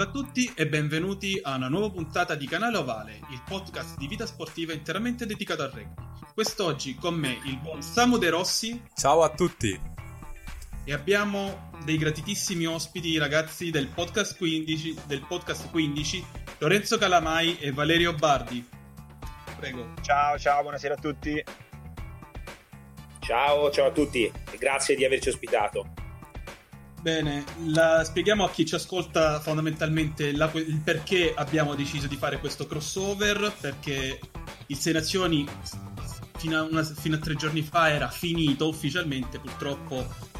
Salve a tutti e benvenuti a una nuova puntata di Canale Ovale, il podcast di vita sportiva interamente dedicato al rugby. Quest'oggi con me il buon Samu De Rossi. Ciao a tutti. E abbiamo dei gratitissimi ospiti, ragazzi del podcast 15, del podcast 15 Lorenzo Calamai e Valerio Bardi. Prego. Ciao, ciao, buonasera a tutti. Ciao, ciao a tutti e grazie di averci ospitato. Bene, la, spieghiamo a chi ci ascolta fondamentalmente la, il perché abbiamo deciso di fare questo crossover, perché il Sei Nazioni fino a, una, fino a tre giorni fa era finito ufficialmente, purtroppo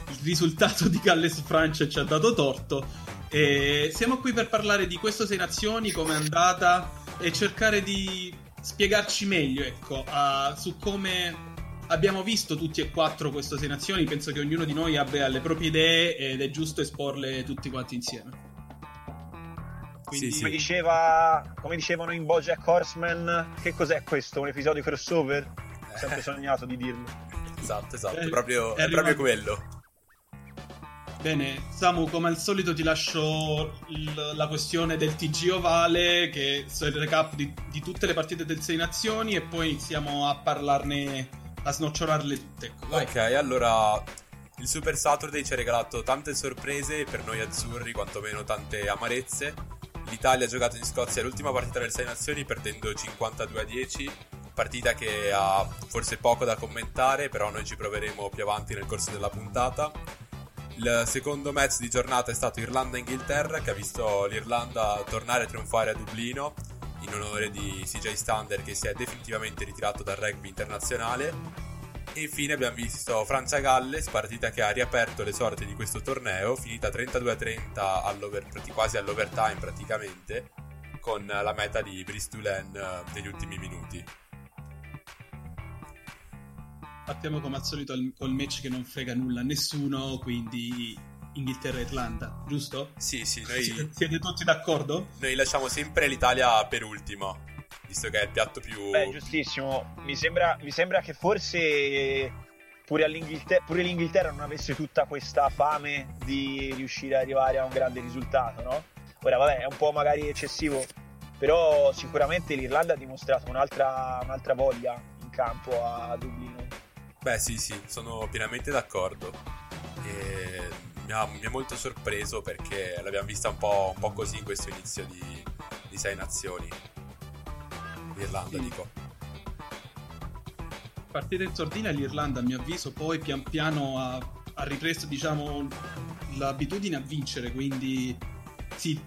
il risultato di Galles Francia ci ha dato torto. E siamo qui per parlare di questo Sei Nazioni, come è andata e cercare di spiegarci meglio ecco, a, su come abbiamo visto tutti e quattro queste sei nazioni, penso che ognuno di noi abbia le proprie idee ed è giusto esporle tutti quanti insieme. Quindi... Sì, come, diceva, come dicevano in Bojack Horseman, che cos'è questo? Un episodio crossover? Ho sempre sognato di dirlo. Esatto, esatto, è, proprio, è, è proprio quello. Bene, Samu, come al solito ti lascio il, la questione del TG Ovale, che è il recap di, di, tutte le partite del Sei Nazioni, e poi iniziamo a parlarne a snocciolarle tutte. Ecco, ok, allora il Super Saturday ci ha regalato tante sorprese per noi azzurri, quantomeno tante amarezze. L'Italia ha giocato in Scozia l'ultima partita del 6 Nazioni perdendo 52 a 10, partita che ha forse poco da commentare, però noi ci proveremo più avanti nel corso della puntata. Il secondo match di giornata è stato Irlanda-Inghilterra, che ha visto l'Irlanda tornare a trionfare a Dublino in onore di CJ Stander che si è definitivamente ritirato dal rugby internazionale. E infine abbiamo visto Francia-Galles, partita che ha riaperto le sorti di questo torneo, finita 32-30 all'over, quasi all'overtime praticamente, con la meta di eh, negli ultimi minuti. Partiamo come al solito col match che non frega nulla a nessuno, quindi Inghilterra e Irlanda, giusto? Sì, sì, noi... Siete tutti d'accordo? Noi lasciamo sempre l'Italia per ultimo, visto che è il piatto più... Beh, giustissimo. Mi sembra, mi sembra che forse pure, pure, l'Inghilterra non avesse tutta questa fame di riuscire ad arrivare a un grande risultato, no? Ora, vabbè, è un po' magari eccessivo, però sicuramente l'Irlanda ha dimostrato un'altra, un'altra voglia in campo a Dublino. Beh, sì, sì, sono pienamente d'accordo. E mi ha, mi ha, molto sorpreso perché l'abbiamo vista un po', un po così in questo inizio di, di Sei Nazioni. L'Irlanda, sì. dico. Partita in sordina l'Irlanda, a mio avviso, poi pian piano ha, ha ripreso, diciamo, l'abitudine a vincere, quindi sì,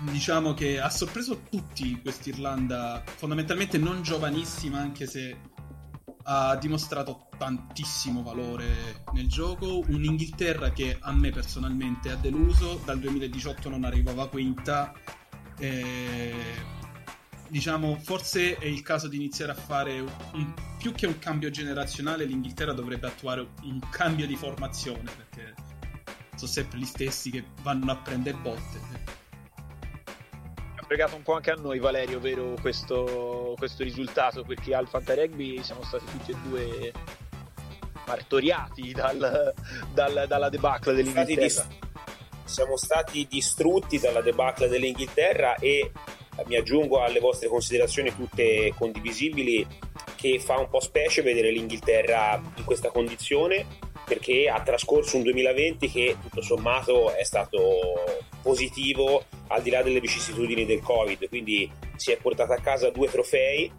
diciamo che ha sorpreso tutti quest'Irlanda, fondamentalmente non giovanissima, anche se ha dimostrato tantissimo valore nel gioco. Un'Inghilterra che a me personalmente ha deluso, dal 2018 non arrivava quinta. E, diciamo, forse è il caso di iniziare a fare un, più che un cambio generazionale, l'Inghilterra dovrebbe attuare un cambio di formazione perché sono sempre gli stessi che vanno a prendere botte. Fregato un po' anche a noi Valerio, vero, questo, questo risultato, perché al Fanta Rugby siamo stati tutti e due martoriati dal, dal, dalla debacle dell'Inghilterra. siamo stati distrutti dalla debacle dell'Inghilterra e mi aggiungo alle vostre considerazioni tutte condivisibili che fa un po' specie vedere l'Inghilterra in questa condizione perché ha trascorso un 2020 che tutto sommato è stato positivo al di là delle vicissitudini del Covid, quindi si è portata a casa due trofei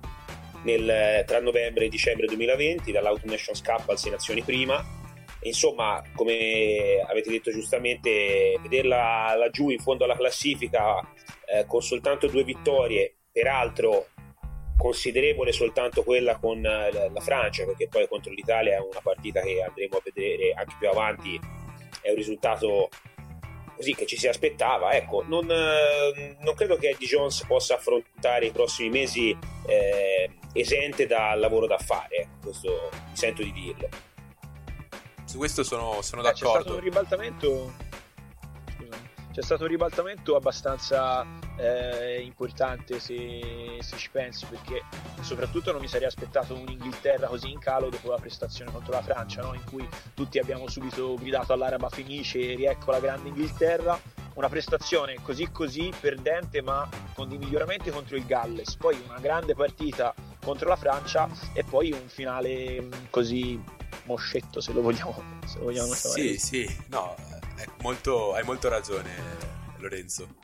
nel, tra novembre e dicembre 2020 dall'Autumn Nations Cup al Sei Nazioni prima. insomma, come avete detto giustamente, vederla laggiù in fondo alla classifica eh, con soltanto due vittorie, peraltro considerevole soltanto quella con eh, la Francia, perché poi contro l'Italia è una partita che andremo a vedere anche più avanti, è un risultato così che ci si aspettava. Ecco, non, eh, non credo che Eddie Jones possa affrontare i prossimi mesi eh, esente dal lavoro da fare, ecco, questo mi sento di dirlo. Su questo sono, sono eh, d'accordo. C'è stato un ribaltamento. C'è stato un ribaltamento abbastanza eh, importante se, se, ci pensi perché soprattutto non mi sarei aspettato un'Inghilterra così in calo dopo la prestazione contro la Francia no? in cui tutti abbiamo subito gridato all'araba finice e riecco la grande Inghilterra una prestazione così così perdente ma con dei miglioramenti contro il Galles. Poi una grande partita contro la Francia e poi un finale mm, così moscetto se lo vogliamo, se lo vogliamo sì sì no molto, hai molto ragione Lorenzo.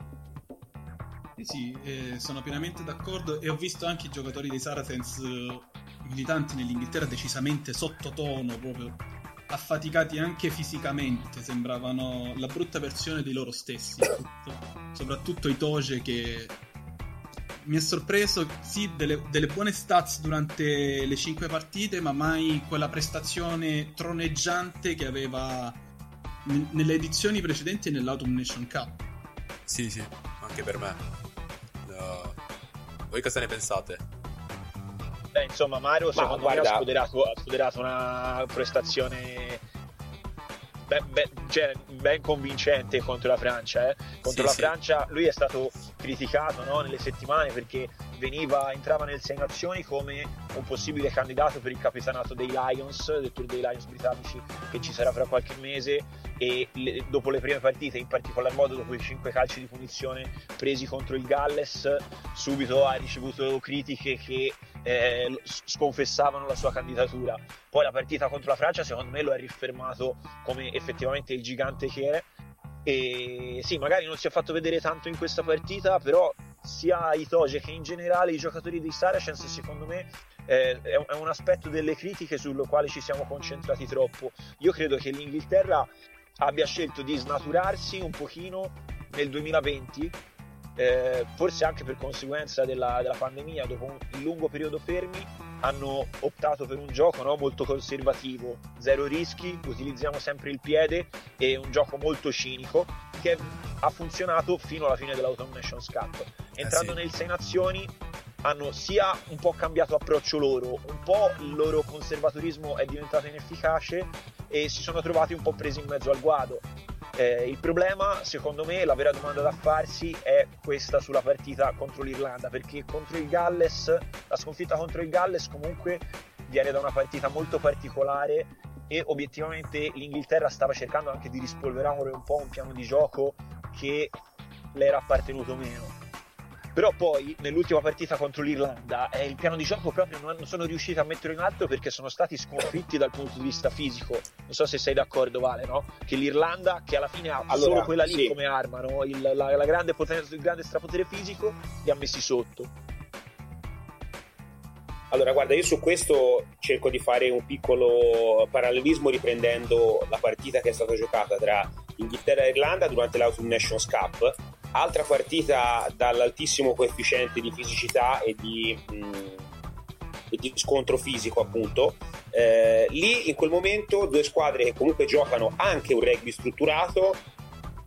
Sì, eh, sono pienamente d'accordo e ho visto anche i giocatori dei Saracens eh, militanti nell'Inghilterra decisamente sottotono, proprio affaticati anche fisicamente, sembravano la brutta versione di loro stessi, soprattutto i Toge che mi è sorpreso, sì, delle, delle, buone stats durante le cinque partite, ma mai quella prestazione troneggiante che aveva n- nelle edizioni precedenti nell'Autumn Nation Cup. Sì, sì, anche per me. Voi cosa ne pensate? Beh, insomma, Mario secondo guarda... me ha sfoderato, ha sfoderato una prestazione ben, ben, cioè, ben, convincente contro la Francia. Eh. Contro sì, la sì. Francia lui è stato criticato no, nelle settimane perché veniva, entrava nel Sei Nazioni come un possibile candidato per il capitanato dei Lions, del Tour dei Lions britannici che ci sarà fra qualche mese e le, dopo le prime partite, in particolar modo dopo i cinque calci di punizione presi contro il Galles, subito ha ricevuto critiche che eh, sconfessavano la sua candidatura. Poi la partita contro la Francia secondo me lo ha rifermato come effettivamente il gigante che è e sì, magari non si è fatto vedere tanto in questa partita, però sia i Toge che in generale i giocatori dei Saracens secondo me eh, è un aspetto delle critiche sul quale ci siamo concentrati troppo. Io credo che l'Inghilterra abbia scelto di snaturarsi un pochino nel 2020 eh, forse anche per conseguenza della, della, pandemia, dopo un lungo periodo fermi, hanno optato per un gioco no, molto conservativo, zero rischi, utilizziamo sempre il piede e un gioco molto cinico che ha funzionato fino alla fine dell'Autumn Nations Cup. Entrando eh sì. nel Sei Nazioni hanno sia un po' cambiato approccio loro, un po' il loro conservatorismo è diventato inefficace e si sono trovati un po' presi in mezzo al guado eh, il problema, secondo me, la vera domanda da farsi è questa sulla partita contro l'Irlanda, perché contro il Galles, la sconfitta contro il Galles comunque viene da una partita molto particolare e obiettivamente l'Inghilterra stava cercando anche di rispolverare un po' un piano di gioco che le era appartenuto meno però poi nell'ultima partita contro l'Irlanda eh, il piano di gioco proprio non, sono riusciti a metterlo in atto perché sono stati sconfitti dal punto di vista fisico non so se sei d'accordo Vale no? che l'Irlanda che alla fine ha allora, solo quella lì sì. come arma no? il, la, la grande potenza il grande strapotere fisico li ha messi sotto allora, guarda, io su questo cerco di fare un piccolo parallelismo riprendendo la partita che è stata giocata tra Inghilterra e Irlanda durante l'Autumn Nations Cup, altra partita dall'altissimo coefficiente di fisicità e di, mh, mm, e di scontro fisico appunto. Eh, lì in quel momento due squadre che comunque giocano anche un rugby strutturato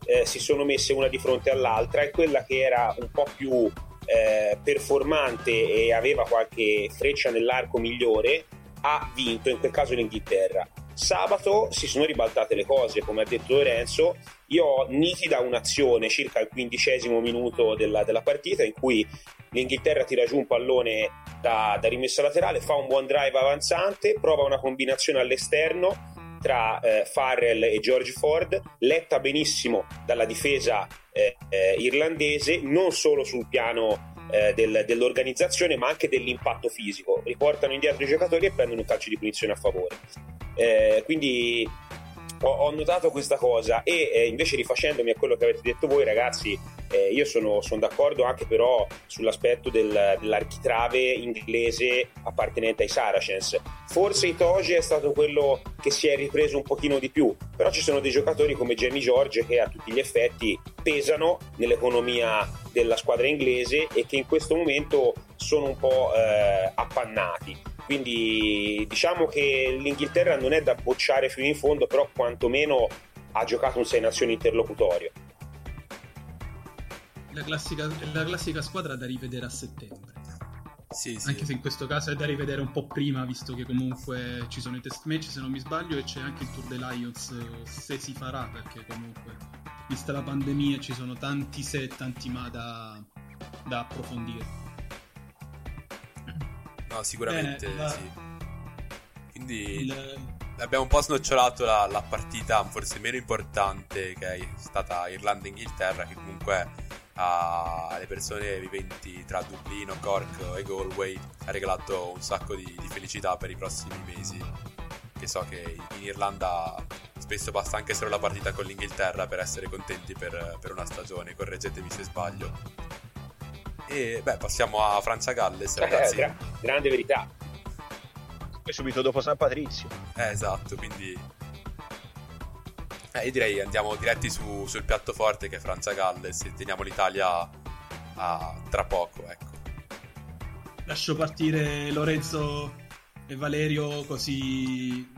eh, si sono messe una di fronte all'altra e quella che era un po' più eh, performante e aveva qualche freccia nell'arco migliore ha vinto in quel caso l'Inghilterra Sabato si sono ribaltate le cose, come ha detto Lorenzo. Io ho nitida un'azione circa al quindicesimo minuto della, della partita in cui l'Inghilterra tira giù un pallone da, da rimessa laterale, fa un buon drive avanzante, prova una combinazione all'esterno tra eh, Farrell e George Ford, letta benissimo dalla difesa eh, eh, irlandese, non solo sul piano eh, del, dell'organizzazione, ma anche dell'impatto fisico. Riportano indietro i giocatori e prendono un calcio di punizione a favore. Eh, quindi ho, ho, notato questa cosa e eh, invece rifacendomi a quello che avete detto voi ragazzi eh, io sono, sono, d'accordo anche però sull'aspetto del, dell'architrave inglese appartenente ai Saracens forse Itoge è stato quello che si è ripreso un pochino di più però ci sono dei giocatori come Jamie George che a tutti gli effetti pesano nell'economia della squadra inglese e che in questo momento sono un po' eh, appannati quindi diciamo che l'Inghilterra non è da bocciare fino in fondo, però quantomeno ha giocato un 6 nazioni interlocutorio. La classica, la classica squadra da rivedere a settembre. Sì, sì. Anche se in questo caso è da rivedere un po' prima, visto che comunque ci sono i test match, se non mi sbaglio, e c'è anche il Tour dei Lions, se si farà, perché comunque, vista la pandemia, ci sono tanti se e tanti ma da, da approfondire. No, sicuramente Bene, sì. Quindi il... abbiamo un po' snocciolato la, la, partita forse meno importante che è stata Irlanda-Inghilterra, che comunque alle persone viventi tra Dublino, Cork e Galway ha regalato un sacco di, di felicità per i prossimi mesi. Che so che in Irlanda spesso basta anche solo la partita con l'Inghilterra per essere contenti per, per una stagione, correggetemi se sbaglio. E beh, passiamo a Francia-Galles, eh, ragazzi. Eh, grande verità. E subito dopo San Patrizio. Eh, esatto, quindi... Eh, io direi andiamo diretti su, sul piatto forte che è Francia-Galles e teniamo l'Italia a, tra poco, ecco. Lascio partire Lorenzo e Valerio così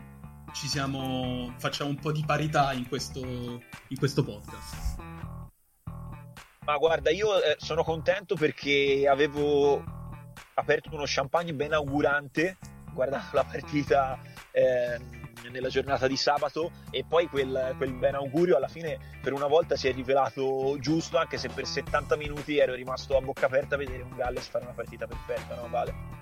ci siamo facciamo un po' di parità in questo, in questo podcast. Ma guarda, io eh, sono contento perché avevo aperto uno champagne ben augurante guardando la partita eh, nella giornata di sabato e poi quel, quel, ben augurio alla fine per una volta si è rivelato giusto anche se per 70 minuti ero rimasto a bocca aperta a vedere un Galles fare una partita perfetta, no Vale?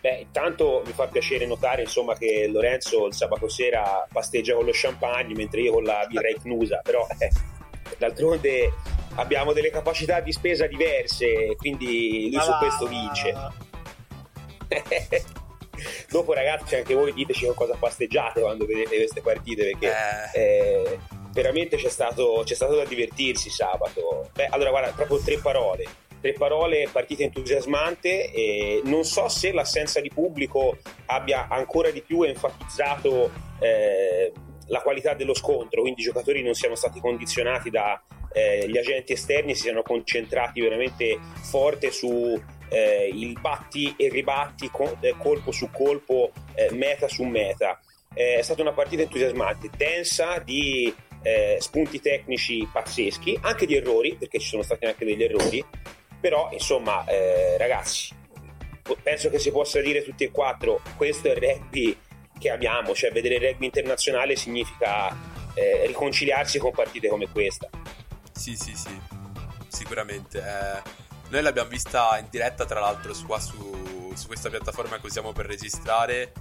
Beh, intanto mi fa piacere notare insomma, che Lorenzo il sabato sera pasteggia con lo champagne mentre io con la birra Icnusa, però eh, D'altronde abbiamo delle capacità di spesa diverse, quindi lui ah, su questo vince. Dopo ragazzi anche voi diteci con cosa pasteggiate quando vedete queste partite perché eh. Eh, veramente c'è stato, c'è stato da divertirsi sabato. Beh, allora guarda, proprio tre parole tre parole, partita entusiasmante e non so se l'assenza di pubblico abbia ancora di più enfatizzato eh, la qualità dello scontro, quindi i giocatori non siano stati condizionati dagli eh, agenti esterni, si siano concentrati veramente forte su eh, il batti e ribatti, eh, colpo su colpo, eh, meta su meta. è stata una partita entusiasmante, densa di eh, spunti tecnici pazzeschi, anche di errori, perché ci sono stati anche degli errori, però insomma eh, ragazzi, penso che si possa dire tutti e quattro, questo è il rugby che abbiamo, cioè vedere il rugby internazionale significa eh, riconciliarsi con partite come questa. Sì, sì, sì, sicuramente. Eh, noi l'abbiamo vista in diretta, tra l'altro, qua su, su questa piattaforma che usiamo per registrare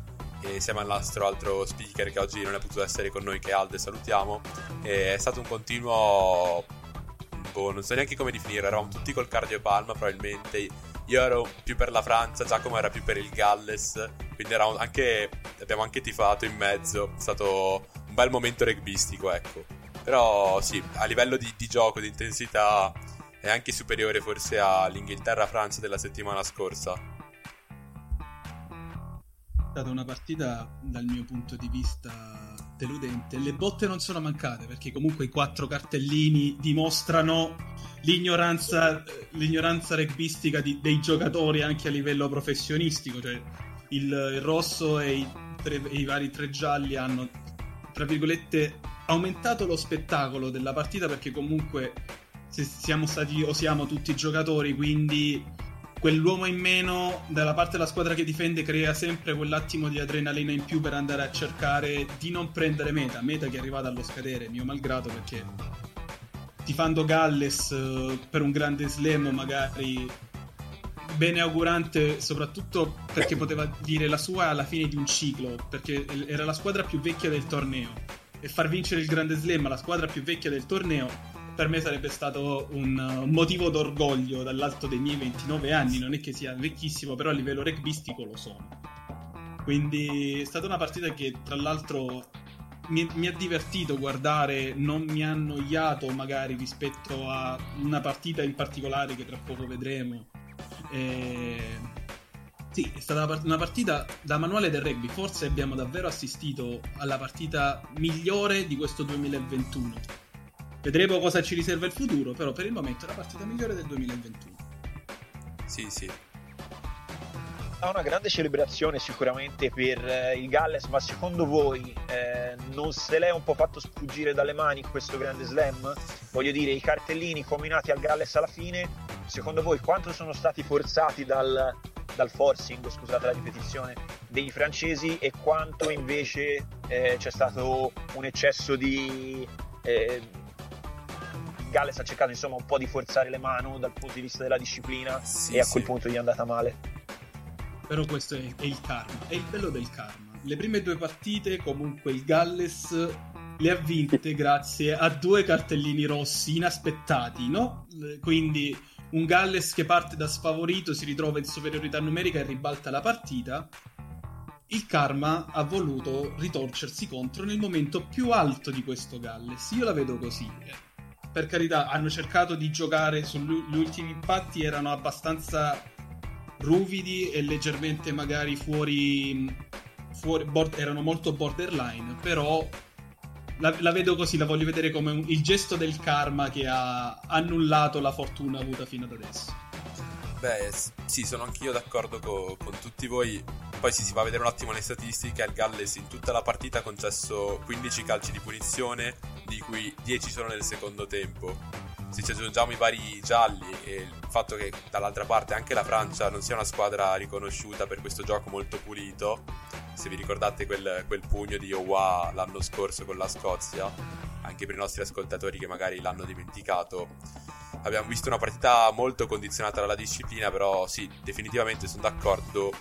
insieme al nostro altro speaker che oggi non è potuto essere con noi, che è Alde, salutiamo. E è stato un continuo... Boh, non so neanche come definire, eravamo tutti col cardiopalma probabilmente io ero più per la Francia, Giacomo era più per il Galles, quindi anche, abbiamo anche tifato in mezzo. È stato un bel momento rugbyistico, ecco. Però sì, a livello di, di gioco, di intensità, è anche superiore forse all'Inghilterra-Francia della settimana scorsa. È stata una partita, dal mio punto di vista, deludente. Le botte non sono mancate perché comunque i quattro cartellini dimostrano l'ignoranza, l'ignoranza rugbistica dei giocatori anche a livello professionistico. Cioè il, il rosso e i, tre, i vari tre gialli hanno, tra virgolette, aumentato lo spettacolo della partita perché comunque siamo stati o siamo tutti giocatori, quindi quell'uomo in meno dalla parte della squadra che difende crea sempre quell'attimo di adrenalina in più per andare a cercare di non prendere meta, meta che è arrivata allo scadere, mio malgrado, perché tifando Galles eh, per un grande slam magari bene augurante soprattutto perché poteva dire la sua alla fine di un ciclo, perché era la squadra più vecchia del torneo. E far vincere il grande slam alla squadra più vecchia del torneo per me sarebbe stato un motivo d'orgoglio dall'alto dei miei 29 anni. Non è che sia vecchissimo, però a livello rugbistico lo sono. Quindi è stata una partita che, tra l'altro, mi, ha divertito guardare, non mi ha annoiato magari rispetto a una partita in particolare che tra poco vedremo. E... Sì, è stata una partita da manuale del rugby. Forse abbiamo davvero assistito alla partita migliore di questo 2021 Vedremo cosa ci riserva il futuro, però per il momento è la partita migliore del 2021. Sì, sì. Ha una grande celebrazione sicuramente per eh, il Galles, ma secondo voi eh, non se l'è un po' fatto sfuggire dalle mani questo grande slam? Voglio dire, i cartellini combinati al Galles alla fine, secondo voi quanto sono stati forzati dal, dal forcing, scusate la ripetizione, dei francesi e quanto invece eh, c'è stato un eccesso di... Eh, Galles ha cercato insomma un po' di forzare le mani dal punto di vista della disciplina sì, e a quel punto gli è andata male. Però questo è, è, il karma, è il bello del karma. Le prime due partite comunque il Galles le ha vinte grazie a due cartellini rossi inaspettati, no? Quindi un Galles che parte da sfavorito si ritrova in superiorità numerica e ribalta la partita. Il karma ha voluto ritorcersi contro nel momento più alto di questo Galles. Io la vedo così per carità, hanno cercato di giocare sugli ultimi impatti, erano abbastanza ruvidi e leggermente magari fuori, fuori board, erano molto borderline, però la, la, vedo così, la voglio vedere come un, il gesto del karma che ha annullato la fortuna avuta fino ad adesso. Beh, sì, sono anch'io d'accordo con, con tutti voi. Poi sì, si va a vedere un attimo le statistiche. Il Galles in tutta la partita ha concesso 15 calci di punizione, di cui 10 sono nel secondo tempo. Se ci aggiungiamo i vari gialli e il fatto che dall'altra parte anche la Francia non sia una squadra riconosciuta per questo gioco molto pulito, se vi ricordate quel, quel pugno di Owa l'anno scorso con la Scozia, anche per i nostri ascoltatori che magari l'hanno dimenticato, abbiamo visto una partita molto condizionata dalla disciplina, però sì, definitivamente sono d'accordo.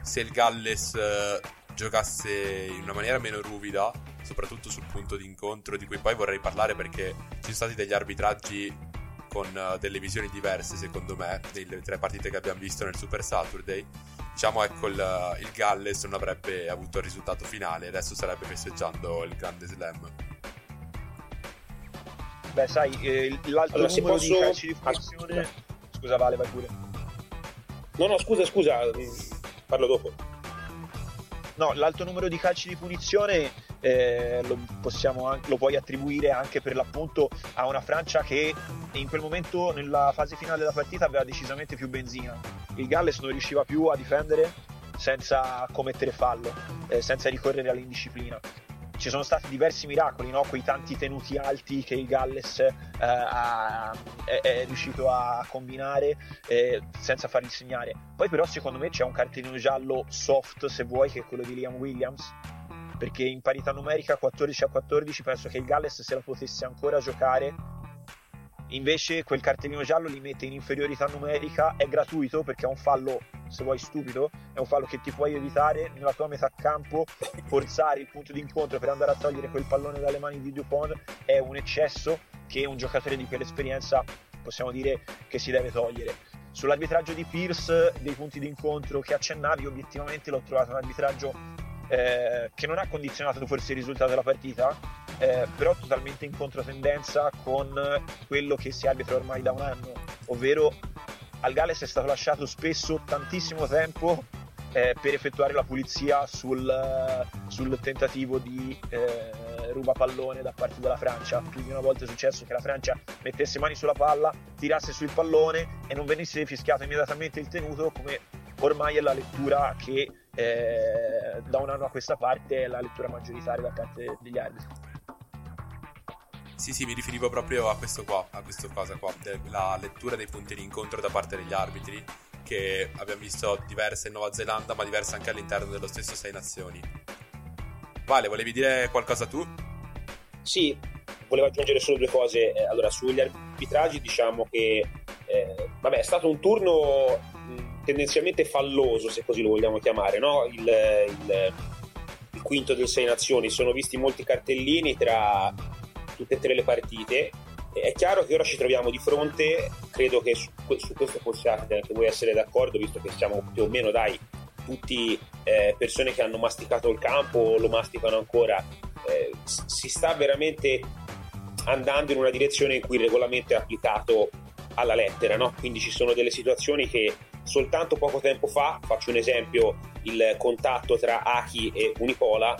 Se il Galles eh, giocasse in una maniera meno ruvida, soprattutto sul punto di incontro di cui poi vorrei parlare perché ci sono stati degli arbitraggi con uh, delle visioni diverse secondo me delle tre partite che abbiamo visto nel Super Saturday. Diciamo ecco il, il Galles non avrebbe avuto il risultato finale adesso starebbe festeggiando il grande slam beh sai eh, l'altro allora, numero posso... di calci di punizione ah, scusa Vale vai pure no no scusa scusa parlo dopo no l'alto numero di calci di punizione eh, lo, possiamo, lo puoi attribuire anche per l'appunto a una Francia che in quel momento nella fase finale della partita aveva decisamente più benzina. Il Galles non riusciva più a difendere senza commettere fallo, eh, senza ricorrere all'indisciplina. Ci sono stati diversi miracoli, no? quei tanti tenuti alti che il Galles eh, ha, è, è, riuscito a combinare eh, senza farli segnare. Poi però secondo me c'è un cartellino giallo soft, se vuoi, che è quello di Liam Williams, perché in parità numerica 14 a 14 penso che il Galles se la potesse ancora giocare invece quel cartellino giallo li mette in inferiorità numerica è gratuito perché è un fallo se vuoi stupido è un fallo che ti puoi evitare nella tua metà campo forzare il punto di incontro per andare a togliere quel pallone dalle mani di Dupont è un eccesso che un giocatore di quell'esperienza possiamo dire che si deve togliere. Sull'arbitraggio di Pierce dei punti di incontro che accennavi obiettivamente l'ho trovato un arbitraggio eh, che non ha condizionato forse il risultato della partita, eh, però totalmente in controtendenza con quello che si arbitra ormai da un anno, ovvero al Galles è stato lasciato spesso tantissimo tempo eh, per effettuare la pulizia sul, sul tentativo di eh, ruba pallone da parte della Francia. Più di una volta è successo che la Francia mettesse mani sulla palla, tirasse sul pallone e non venisse fischiato immediatamente il tenuto, come ormai è la lettura che eh, da un anno a questa parte è la lettura maggioritaria da parte degli arbitri. Sì, sì, mi riferivo proprio a questo qua, a questa cosa qua, la lettura dei punti di incontro da parte degli arbitri, che abbiamo visto diverse in Nuova Zelanda, ma diverse anche all'interno dello stesso Sei Nazioni. Vale, volevi dire qualcosa tu? Sì, volevo aggiungere solo due cose. Eh, allora, sugli arbitraggi diciamo che eh, vabbè, è stato un turno tendenzialmente falloso, se così lo vogliamo chiamare, no? il, il, il quinto del Sei Nazioni. Sono visti molti cartellini tra tutte e tre le partite. È chiaro che ora ci troviamo di fronte, credo che su, su questo possiate anche voi essere d'accordo, visto che siamo più o meno, dai, tutti eh, persone che hanno masticato il campo, lo masticano ancora. Eh, si sta veramente andando in una direzione in cui il regolamento è applicato alla lettera, no? quindi ci sono delle situazioni che soltanto poco tempo fa, faccio un esempio, il contatto tra Aki e Unipola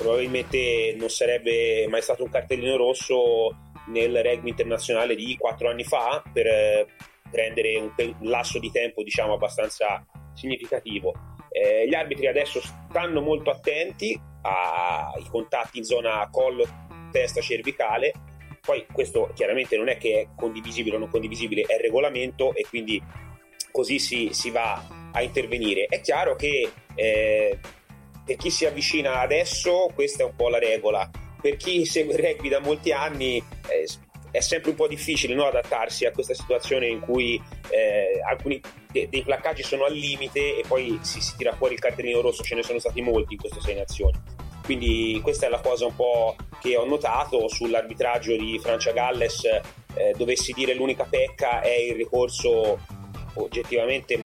probabilmente non sarebbe mai stato un cartellino rosso nel rugby internazionale di quattro anni fa per eh, prendere un, lasso di tempo diciamo abbastanza significativo. Eh, gli arbitri adesso stanno molto attenti ai contatti in zona collo, testa cervicale. Poi questo chiaramente non è che è condivisibile o non condivisibile, è il regolamento e quindi così si, si va a intervenire. È chiaro che eh, per chi si avvicina adesso questa è un po' la regola, per chi segue rugby da molti anni eh, è sempre un po' difficile no, adattarsi a questa situazione in cui eh, alcuni de- dei placcaggi sono al limite e poi si, si, tira fuori il cartellino rosso, ce ne sono stati molti in queste sei nazioni. Quindi questa è la cosa un po' che ho notato sull'arbitraggio di Francia Galles, eh, dovessi dire l'unica pecca è il ricorso oggettivamente.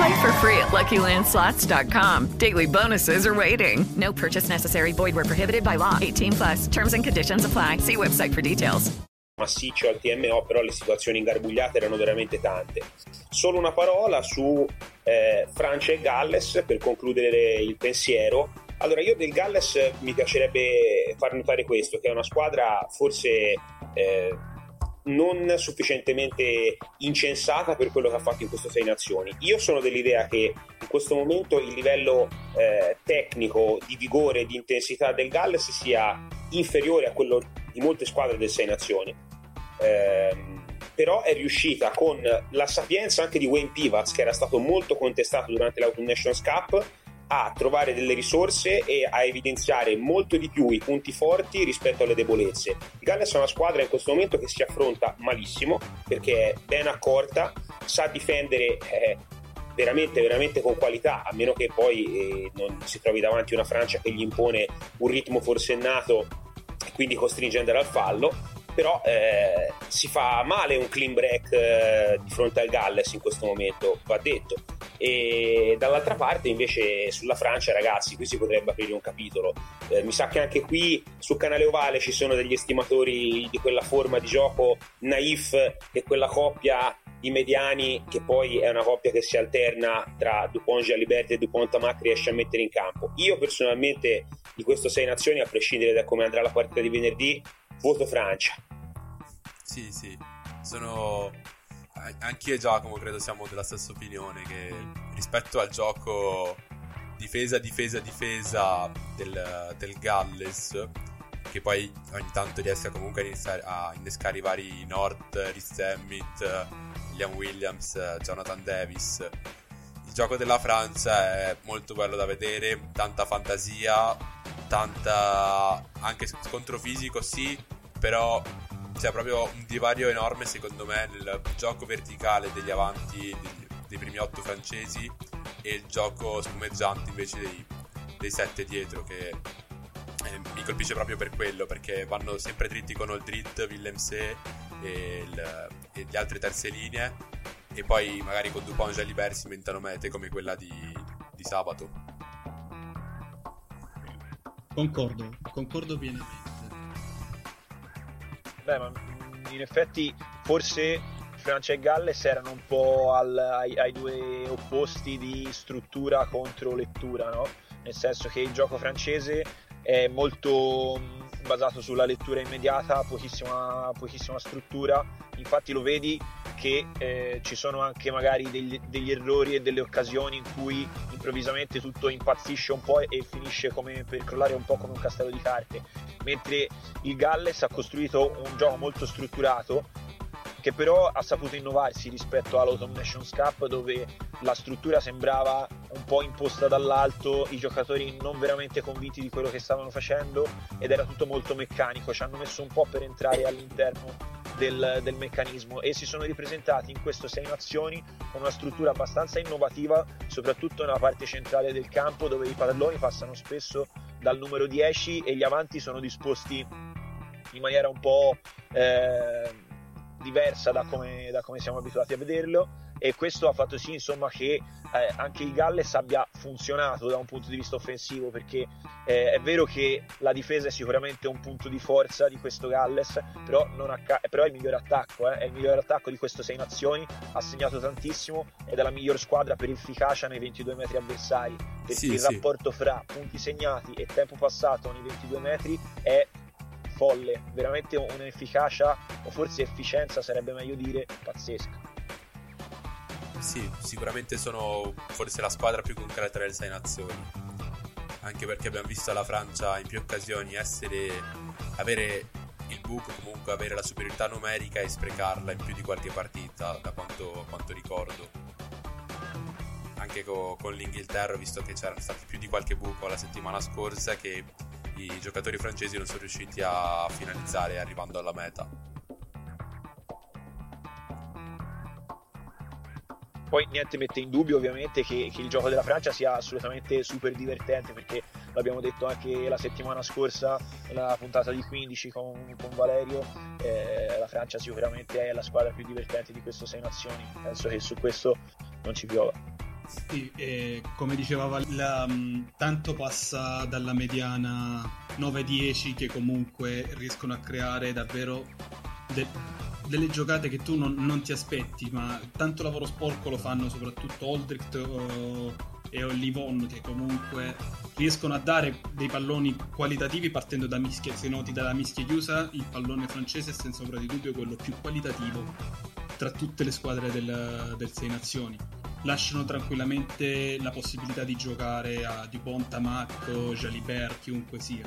Play for free at LuckyLandSlots.com. Daily bonuses are waiting. No purchase necessary. Void were prohibited by law. 18 plus. Terms and conditions apply. See website for details. Massiccio al TMO, però le situazioni ingarbugliate erano veramente tante. Solo una parola su eh, Francia e Galles per concludere il pensiero. Allora, io del Galles mi piacerebbe far notare questo, che è una squadra forse eh, non sufficientemente incensata per quello che ha fatto in queste sei nazioni. Io sono dell'idea che in questo momento il livello eh, tecnico di vigore e di intensità del Galles sia inferiore a quello di molte squadre del sei nazioni. Eh, però è riuscita con la sapienza anche di Wayne Pivats, che era stato molto contestato durante l'Autumn Nations Cup, a trovare delle risorse e a evidenziare molto di più i punti forti rispetto alle debolezze. Il Galles è una squadra in questo momento che si affronta malissimo perché è ben accorta, sa difendere eh, veramente, veramente con qualità, a meno che poi eh, non si trovi davanti una Francia che gli impone un ritmo forsennato e quindi costringe ad andare al fallo però eh, si fa male un clean break eh, di fronte al Galles in questo momento, va detto. E dall'altra parte invece sulla Francia, ragazzi, qui si potrebbe aprire un capitolo. Eh, mi sa che anche qui sul canale Ovale ci sono degli estimatori di quella forma di gioco naif e quella coppia di mediani che poi è una coppia che si alterna tra Dupont Jalibert e Dupont Tamac riesce a mettere in campo. Io personalmente di queste sei nazioni, a prescindere da come andrà la partita di venerdì, voto Francia. Sì, sì, sono anch'io e Giacomo credo siamo della stessa opinione che rispetto al gioco difesa, difesa, difesa del, del Galles che poi ogni tanto riesca comunque a, iniziare, a innescare i vari North, Rhys Emmett, William Williams, Jonathan Davis il gioco della Francia è molto bello da vedere, tanta fantasia, tanta anche scontro fisico sì, però c'è proprio un divario enorme secondo me nel gioco verticale degli avanti dei, dei primi otto francesi e il gioco spumeggiante invece dei, dei sette dietro che eh, mi colpisce proprio per quello, perché vanno sempre dritti con Oldrit, Willemse e, e gli altri terze linee, e poi magari con Dupont e Jalibert si inventano mete come quella di, di sabato. Concordo, concordo pienamente. Beh, ma in effetti forse Francia e Galles erano un po' al, ai, ai, due opposti di struttura contro lettura, no? Nel senso che il gioco francese è molto basato sulla lettura immediata, pochissima, pochissima struttura, infatti lo vedi che eh, ci sono anche magari degli, degli, errori e delle occasioni in cui improvvisamente tutto impazzisce un po' e finisce come per crollare un po' come un castello di carte, mentre il Galles ha costruito un gioco molto strutturato che però ha saputo innovarsi rispetto all'Autumn Nations Cup dove la struttura sembrava un po' imposta dall'alto, i giocatori non veramente convinti di quello che stavano facendo ed era tutto molto meccanico, ci hanno messo un po' per entrare all'interno del, del, meccanismo e si sono ripresentati in questo sei nazioni con una struttura abbastanza innovativa, soprattutto nella parte centrale del campo dove i palloni passano spesso dal numero 10 e gli avanti sono disposti in maniera un po' eh, diversa da come, da come siamo abituati a vederlo e questo ha fatto sì insomma che eh, anche il Galles abbia funzionato da un punto di vista offensivo perché eh, è vero che la difesa è sicuramente un punto di forza di questo Galles però, acca- però è il migliore attacco eh, è il migliore attacco di queste sei nazioni ha segnato tantissimo ed è la miglior squadra per efficacia nei 22 metri avversari perché sì, il sì. rapporto fra punti segnati e tempo passato nei 22 metri è folle, veramente un'efficacia, o forse efficienza sarebbe meglio dire, pazzesca. Sì, sicuramente sono forse la squadra più concreta delle sei nazioni. Anche perché abbiamo visto la Francia in più occasioni essere, avere il buco, comunque avere la superiorità numerica e sprecarla in più di qualche partita, da quanto, quanto ricordo. Anche co, con l'Inghilterra, visto che c'erano stati più di qualche buco la settimana scorsa, che i giocatori francesi non sono riusciti a finalizzare arrivando alla meta. Poi niente mette in dubbio ovviamente che, che, il gioco della Francia sia assolutamente super divertente perché l'abbiamo detto anche la settimana scorsa nella puntata di 15 con, con Valerio, eh, la Francia sicuramente è la squadra più divertente di queste sei nazioni, penso che su questo non ci piova. Sì, e come diceva Val, mm, tanto passa dalla mediana 9-10 che comunque riescono a creare davvero de- delle giocate che tu non, non, ti aspetti, ma tanto lavoro sporco lo fanno soprattutto Oldricht uh, e Olivon che comunque riescono a dare dei palloni qualitativi partendo da mischie. Se noti dalla mischia chiusa, il pallone francese è senza ombra di dubbio quello più qualitativo tra tutte le squadre del, del Sei Nazioni lasciano tranquillamente la possibilità di giocare a Dupont, Tamac, Jalibert, chiunque sia.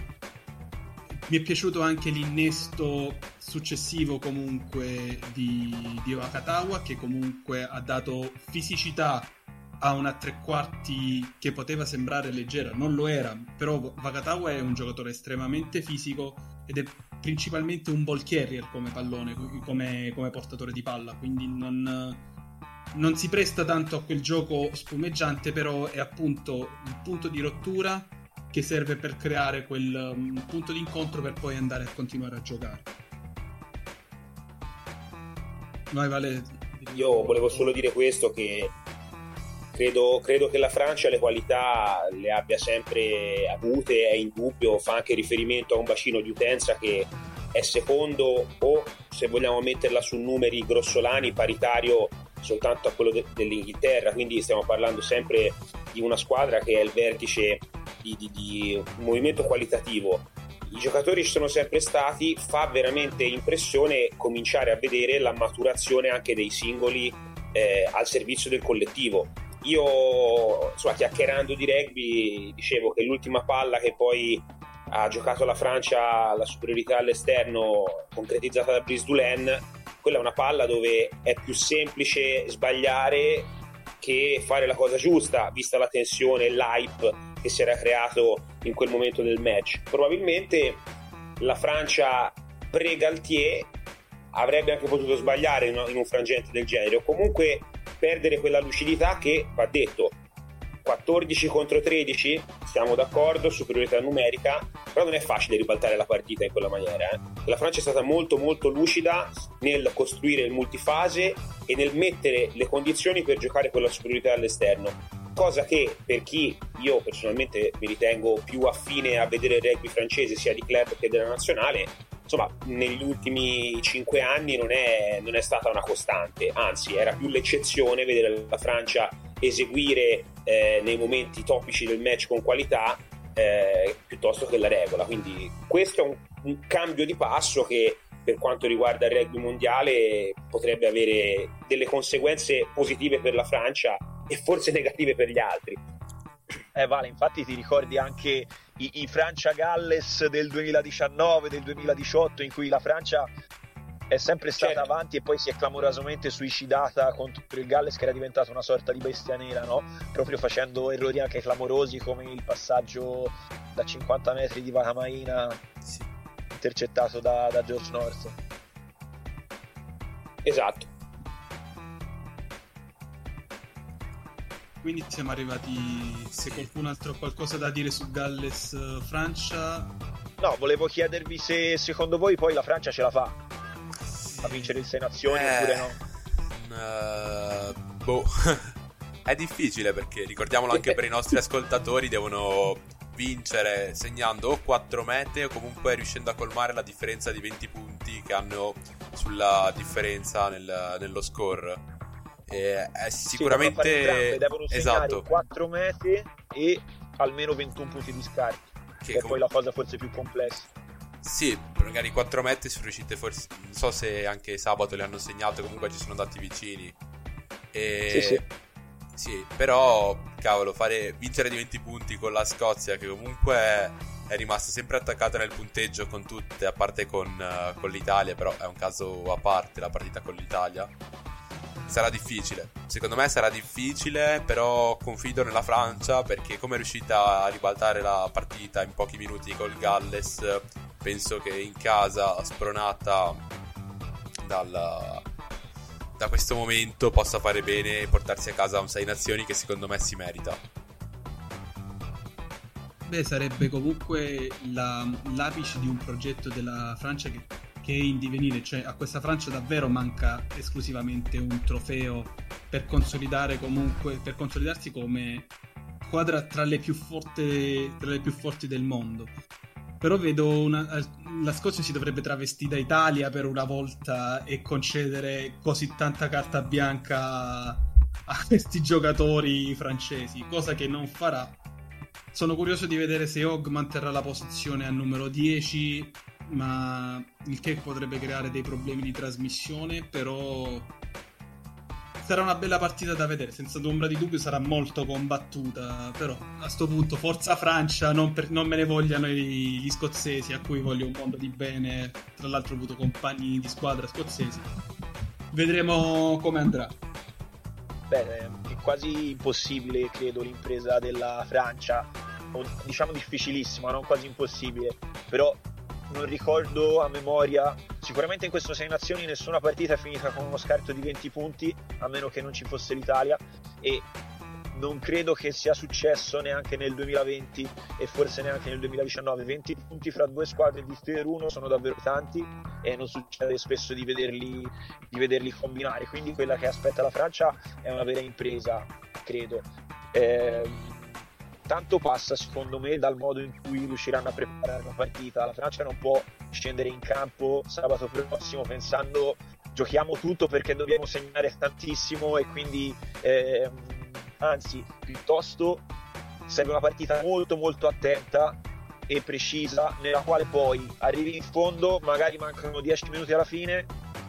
Mi è piaciuto anche l'innesto successivo comunque di, di Wakatawa che comunque ha dato fisicità a una tre quarti che poteva sembrare leggera, non lo era, però Wakatawa è un giocatore estremamente fisico ed è principalmente un ball carrier come pallone, come, come portatore di palla, quindi non, non si presta tanto a quel gioco spumeggiante, però è appunto il punto di rottura che serve per creare quel um, punto di incontro per poi andare a continuare a giocare. Vai Vale. Io volevo solo dire questo che credo, credo, che la Francia le qualità le abbia sempre avute, è in dubbio, fa anche riferimento a un bacino di utenza che è secondo o se vogliamo metterla su numeri grossolani paritario soltanto a quello de- dell'Inghilterra, quindi stiamo parlando sempre di una squadra che è il vertice di, di, di un movimento qualitativo. I giocatori ci sono sempre stati, fa veramente impressione cominciare a vedere la maturazione anche dei singoli eh, al servizio del collettivo. Io, insomma, chiacchierando di rugby, dicevo che l'ultima palla che poi ha giocato la Francia la superiorità all'esterno concretizzata da Brice Dulin quella è una palla dove è più semplice sbagliare che fare la cosa giusta, vista la tensione e l'hype che si era creato in quel momento del match. Probabilmente la Francia pre-Galtier avrebbe anche potuto sbagliare in un frangente del genere, o comunque perdere quella lucidità che va detto 14 contro 13 siamo d'accordo, superiorità numerica, però non è facile ribaltare la partita in quella maniera. Eh. La Francia è stata molto molto lucida nel costruire il multifase e nel mettere le condizioni per giocare con la superiorità all'esterno cosa che per chi io personalmente mi ritengo più affine a vedere il rugby francese sia di club che della nazionale insomma negli ultimi cinque anni non è, non è stata una costante anzi era più l'eccezione vedere la Francia eseguire eh, nei momenti topici del match con qualità eh, piuttosto che la regola. Quindi questo è un, un, cambio di passo che per quanto riguarda il rugby mondiale potrebbe avere delle conseguenze positive per la Francia e forse negative per gli altri. Eh Vale, infatti ti ricordi anche i, i Francia-Galles del 2019, del 2018 in cui la Francia è sempre stata certo. avanti e poi si è clamorosamente suicidata contro il Galles che era diventata una sorta di bestia nera, no? Proprio facendo errori anche clamorosi come il passaggio da 50 metri di Vahamaina sì. intercettato da, da George North. Esatto. Quindi siamo arrivati. Se qualcun altro ha qualcosa da dire su Galles Francia. No, volevo chiedervi se secondo voi poi la Francia ce la fa a vincere il Sei Nazioni eh, oppure no? Uh, boh, è difficile perché ricordiamolo anche per i nostri ascoltatori, devono vincere segnando o 4 mete o comunque riuscendo a colmare la differenza di 20 punti che hanno sulla differenza nel, nello score. E è sicuramente sì, devono, esatto. 4 mete e almeno 21 punti di scarto, che, che com- è poi la cosa forse più complessa. Sì, magari 4 metri sono riuscite forse. Non so se anche sabato le hanno segnato, comunque ci sono andati vicini. E... Sì, sì. Sì, però, cavolo, fare vincere di 20 punti con la Scozia, che comunque è rimasta sempre attaccata nel punteggio con tutte, a parte con, uh, con l'Italia, però è un caso a parte la partita con l'Italia. Sarà difficile, secondo me sarà difficile, però confido nella Francia perché come è riuscita a ribaltare la partita in pochi minuti col Galles penso che in casa spronata dal, da questo momento possa fare bene e portarsi a casa un 6 nazioni che secondo me si merita. Beh, sarebbe comunque la, l'apice di un progetto della Francia che, che, è in divenire, cioè a questa Francia davvero manca esclusivamente un trofeo per consolidare comunque, per consolidarsi come squadra tra le più, forti, tra le più forti del mondo. Però vedo una, la Scozia si dovrebbe travestire da Italia per una volta e concedere così tanta carta bianca a questi giocatori francesi, cosa che non farà. Sono curioso di vedere se Hog manterrà la posizione al numero 10, ma il che potrebbe creare dei problemi di trasmissione, però sarà una bella partita da vedere, senza ombra di dubbio sarà molto combattuta, però a questo punto forza Francia, non, per, non me ne vogliano i, gli scozzesi a cui voglio un mondo di bene, tra l'altro ho avuto compagni di squadra scozzesi. Vedremo come andrà. Beh, è quasi impossibile, credo, l'impresa della Francia, diciamo difficilissima, non quasi impossibile, però non ricordo a memoria, sicuramente in questo Sei Nazioni nessuna partita è finita con uno scarto di 20 punti, a meno che non ci fosse l'Italia, e non credo che sia successo neanche nel 2020 e forse neanche nel 2019. 20 punti fra due squadre di Tier 1 sono davvero tanti e non succede spesso di vederli, di vederli combinare, quindi quella che aspetta la Francia è una vera impresa, credo. Eh, tanto passa secondo me dal modo in cui riusciranno a preparare la partita. La Francia non può scendere in campo sabato prossimo pensando giochiamo tutto perché dobbiamo segnare tantissimo e quindi eh, anzi piuttosto serve una partita molto molto attenta e precisa nella quale poi arrivi in fondo, magari mancano 10 minuti alla fine,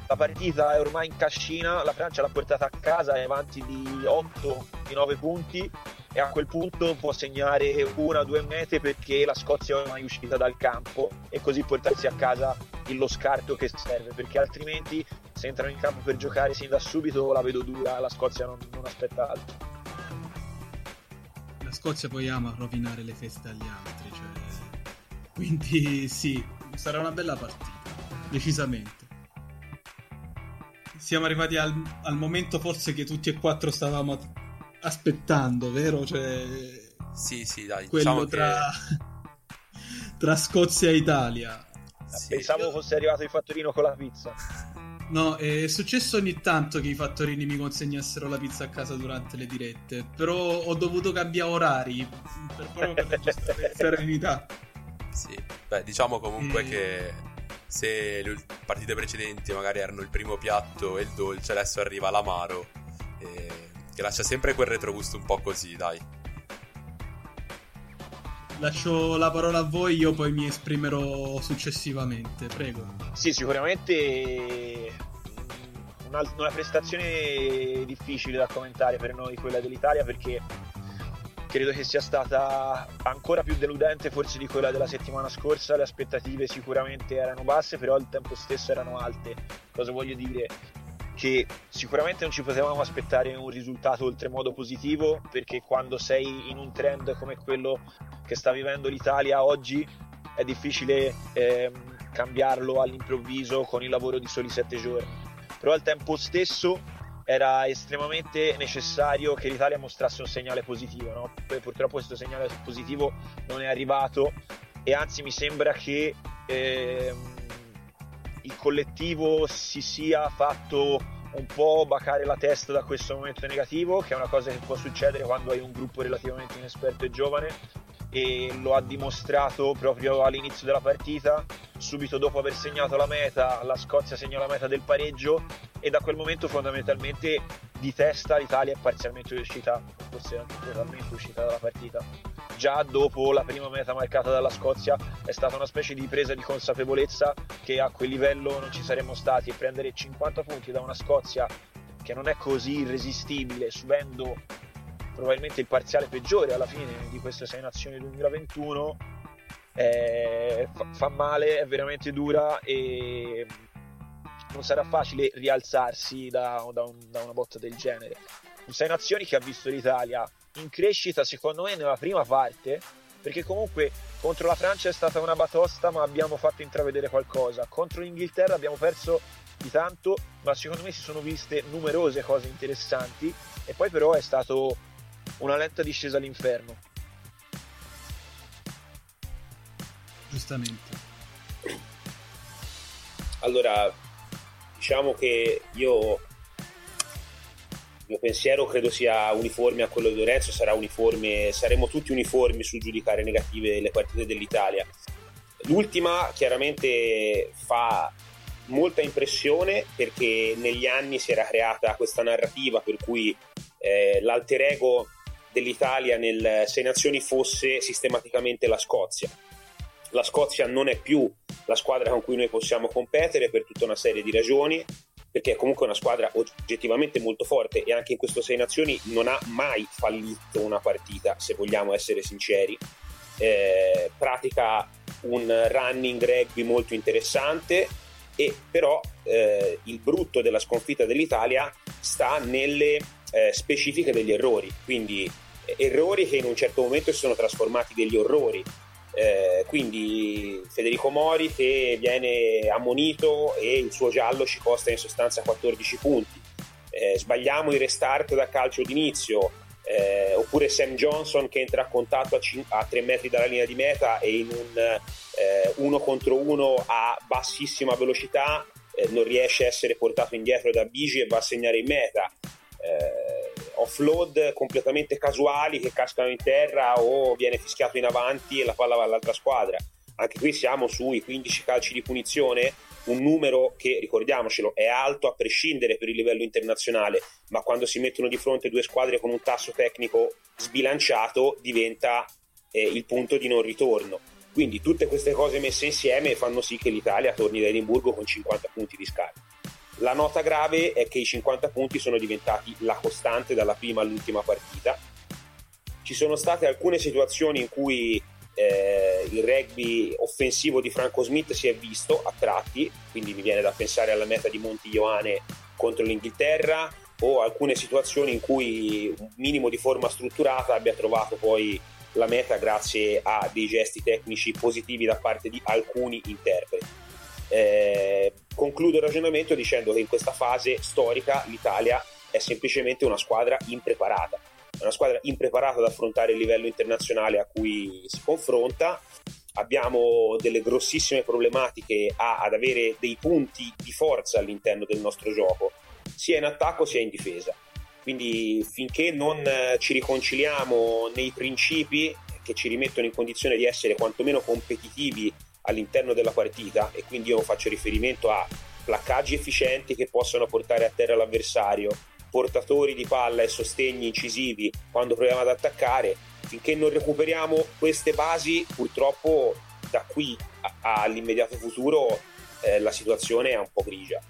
la partita è ormai in cascina, la Francia l'ha portata a casa, è avanti di 8, di 9 punti e a quel punto può segnare una o due mete perché la Scozia è ormai uscita dal campo e così portarsi a casa lo scarto che serve perché altrimenti se entrano in campo per giocare sin da subito la vedo dura la Scozia non, non aspetta altro. La Scozia poi ama rovinare le feste agli altri cioè... quindi sì sarà una bella partita decisamente siamo arrivati al, al momento forse che tutti e quattro stavamo aspettando, vero? Cioè, Sì, sì, dai. quello diciamo tra... tra Scozia e Italia. Sì. Pensavo fosse arrivato il fattorino con la pizza. No, è successo ogni tanto che i fattorini mi consegnassero la pizza a casa durante le dirette, però ho dovuto cambiare orari per proprio per registrare serenità. Sì, beh, diciamo comunque E- che se le partite precedenti magari erano il primo piatto e il dolce, adesso arriva l'amaro, e- che lascia sempre quel retrogusto un po' così, dai. Lascio la parola a voi, io poi mi esprimerò successivamente, prego. Sì, sicuramente mm, una, una prestazione difficile da commentare per noi, quella dell'Italia, perché credo che sia stata ancora più deludente forse di quella della settimana scorsa. Le aspettative sicuramente erano basse, però al tempo stesso erano alte. Cosa voglio dire? Che sicuramente non ci potevamo aspettare un risultato oltremodo positivo, perché quando sei in un trend come quello che sta vivendo l'Italia oggi, è difficile ehm, cambiarlo all'improvviso con il lavoro di soli sette giorni. Però al tempo stesso era estremamente necessario che l'Italia mostrasse un segnale positivo. No? Poi purtroppo questo segnale positivo non è arrivato e anzi mi sembra che ehm, il collettivo si sia fatto un po' bacare la testa da questo momento negativo, che è una cosa che può succedere quando hai un gruppo relativamente inesperto e giovane e lo ha dimostrato proprio all'inizio della partita. Subito dopo aver segnato la meta, la Scozia segnò la meta del pareggio e da quel momento fondamentalmente di testa l'Italia è parzialmente uscita, forse anche totalmente uscita dalla partita. Già dopo la prima meta marcata dalla Scozia è stata una specie di presa di consapevolezza che a quel livello non ci saremmo stati e prendere 50 punti da una Scozia che non è così irresistibile, subendo probabilmente il parziale peggiore alla fine di queste sei nazioni 2021 eh, fa, fa male, è veramente dura e non sarà facile rialzarsi da, da un- da una botta del genere. Un sei nazioni che ha visto l'Italia in crescita secondo me nella prima parte perché comunque contro la Francia è stata una batosta ma abbiamo fatto intravedere qualcosa contro l'Inghilterra abbiamo perso di tanto ma secondo me si sono viste numerose cose interessanti e poi però è stato una lenta discesa all'inferno Giustamente. Allora, diciamo che io il mio pensiero credo sia uniforme a quello di Lorenzo, sarà uniforme, saremo tutti uniformi sul giudicare negative le partite dell'Italia. L'ultima chiaramente fa molta impressione perché negli anni si era creata questa narrativa per cui eh, l'alter ego dell'Italia nel Sei Nazioni fosse sistematicamente la Scozia. La Scozia non è più la squadra con cui noi possiamo competere per tutta una serie di ragioni, perché è comunque una squadra oggettivamente molto forte e anche in questo Sei Nazioni non ha mai fallito una partita, se vogliamo essere sinceri. Eh, pratica un running rugby molto interessante e però eh, il brutto della sconfitta dell'Italia sta nelle eh, specifiche degli errori, quindi errori che in un certo momento si sono trasformati degli orrori. Eh, quindi Federico Mori che viene ammonito e il suo giallo ci costa in sostanza 14 punti. Eh, sbagliamo il restart da calcio d'inizio, eh, oppure Sam Johnson che entra a contatto a, cin- a 3 metri dalla linea di meta e in un eh, uno contro uno a bassissima velocità eh, non riesce a essere portato indietro da Bigi e va a segnare in meta. Eh, offload completamente casuali che cascano in terra o viene fischiato in avanti e la palla va all'altra squadra. Anche qui siamo sui 15 calci di punizione, un numero che, ricordiamocelo, è alto a prescindere per il livello internazionale, ma quando si mettono di fronte due squadre con un tasso tecnico sbilanciato diventa eh, il punto di non ritorno. Quindi tutte queste cose messe insieme fanno sì che l'Italia torni da Edimburgo con 50 punti di scarto. La nota grave è che i 50 punti sono diventati la costante dalla prima all'ultima partita. Ci sono state alcune situazioni in cui eh, il rugby offensivo di Franco Smith si è visto a tratti, quindi mi viene da pensare alla meta di Monti Ioane contro l'Inghilterra o alcune situazioni in cui un minimo di forma strutturata abbia trovato poi la meta grazie a dei gesti tecnici positivi da parte di alcuni interpreti. Eh, concludo il ragionamento dicendo che in questa fase storica l'Italia è semplicemente una squadra impreparata, è una squadra impreparata ad affrontare il livello internazionale a cui si confronta. Abbiamo delle grossissime problematiche a, ad avere dei punti di forza all'interno del nostro gioco, sia in attacco sia in difesa. Quindi finché non eh, ci riconciliamo nei principi che ci rimettono in condizione di essere quantomeno competitivi all'interno della partita, e quindi io faccio riferimento a placcaggi efficienti che possano portare a terra l'avversario, portatori di palla e sostegni incisivi quando proviamo ad attaccare, finché non recuperiamo queste basi, purtroppo da qui a- all'immediato futuro eh, la situazione è un po' grigia.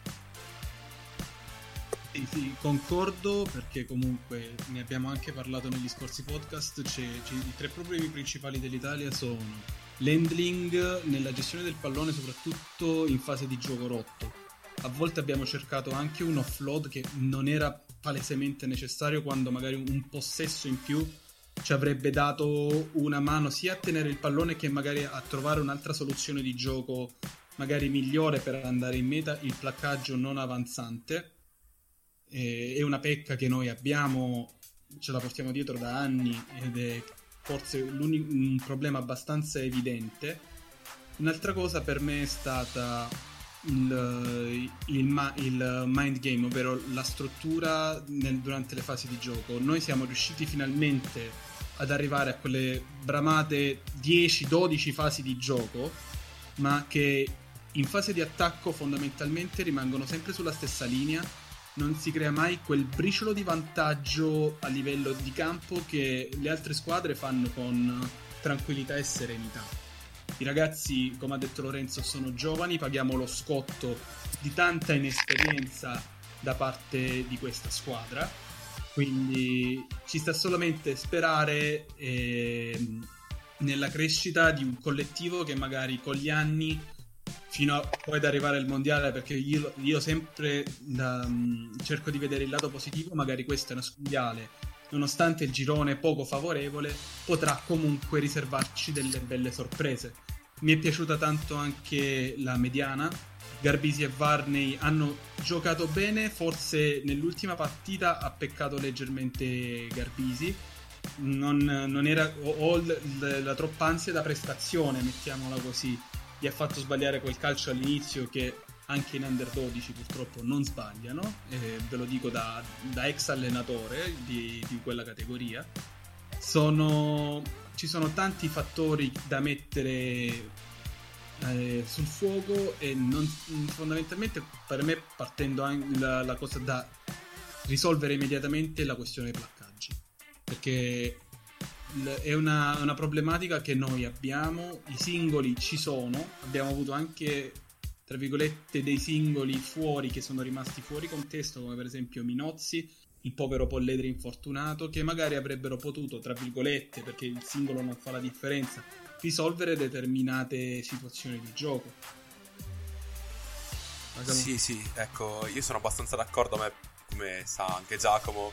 Sì, sì, concordo perché comunque ne abbiamo anche parlato negli scorsi podcast. C'è- I tre problemi principali dell'Italia sono l'handling nella gestione del pallone, soprattutto in fase di gioco rotto. A volte abbiamo cercato anche un offload che non era palesemente necessario quando magari un possesso in più ci avrebbe dato una mano sia a tenere il pallone che magari a trovare un'altra soluzione di gioco magari migliore per andare in meta, il placcaggio non avanzante è una pecca che noi abbiamo, ce la portiamo dietro da anni ed è forse un problema abbastanza evidente. Un'altra cosa per me è stata il, il il mind game, ovvero la struttura nel- durante le fasi di gioco. Noi siamo riusciti finalmente ad arrivare a quelle bramate 10-12 fasi di gioco, ma che in fase di attacco fondamentalmente rimangono sempre sulla stessa linea non si crea mai quel briciolo di vantaggio a livello di campo che le altre squadre fanno con tranquillità e serenità. I ragazzi, come ha detto Lorenzo, sono giovani, paghiamo lo scotto di tanta inesperienza da parte di questa squadra, quindi ci sta solamente sperare ehm, nella crescita di un collettivo che magari con gli anni fino a poi ad arrivare al mondiale perché io, io sempre da, mm, cerco di vedere il lato positivo magari questo è una mondiale nonostante il girone poco favorevole potrà comunque riservarci delle belle sorprese. Mi è piaciuta tanto anche la mediana. Garbisi e Varney hanno giocato bene forse nell'ultima partita ha peccato leggermente Garbisi. Non, non era ho, ho l- la troppa ansia da prestazione mettiamola così gli ha fatto sbagliare quel calcio all'inizio che anche in under 12 purtroppo non sbagliano, eh, ve lo dico da, da ex allenatore di, di quella categoria. Sono, ci sono tanti fattori da mettere eh, sul fuoco e non, fondamentalmente per me partendo anche la, la cosa da risolvere immediatamente la questione dei placcaggi perché è una, una, problematica che noi abbiamo, i singoli ci sono, abbiamo avuto anche, tra virgolette, dei singoli fuori che sono rimasti fuori contesto, come per esempio Minozzi, il povero Polledri infortunato, che magari avrebbero potuto, tra virgolette, perché il singolo non fa la differenza, risolvere determinate situazioni di gioco. Sì, sì, ecco, io sono abbastanza d'accordo, a me, come sa anche Giacomo,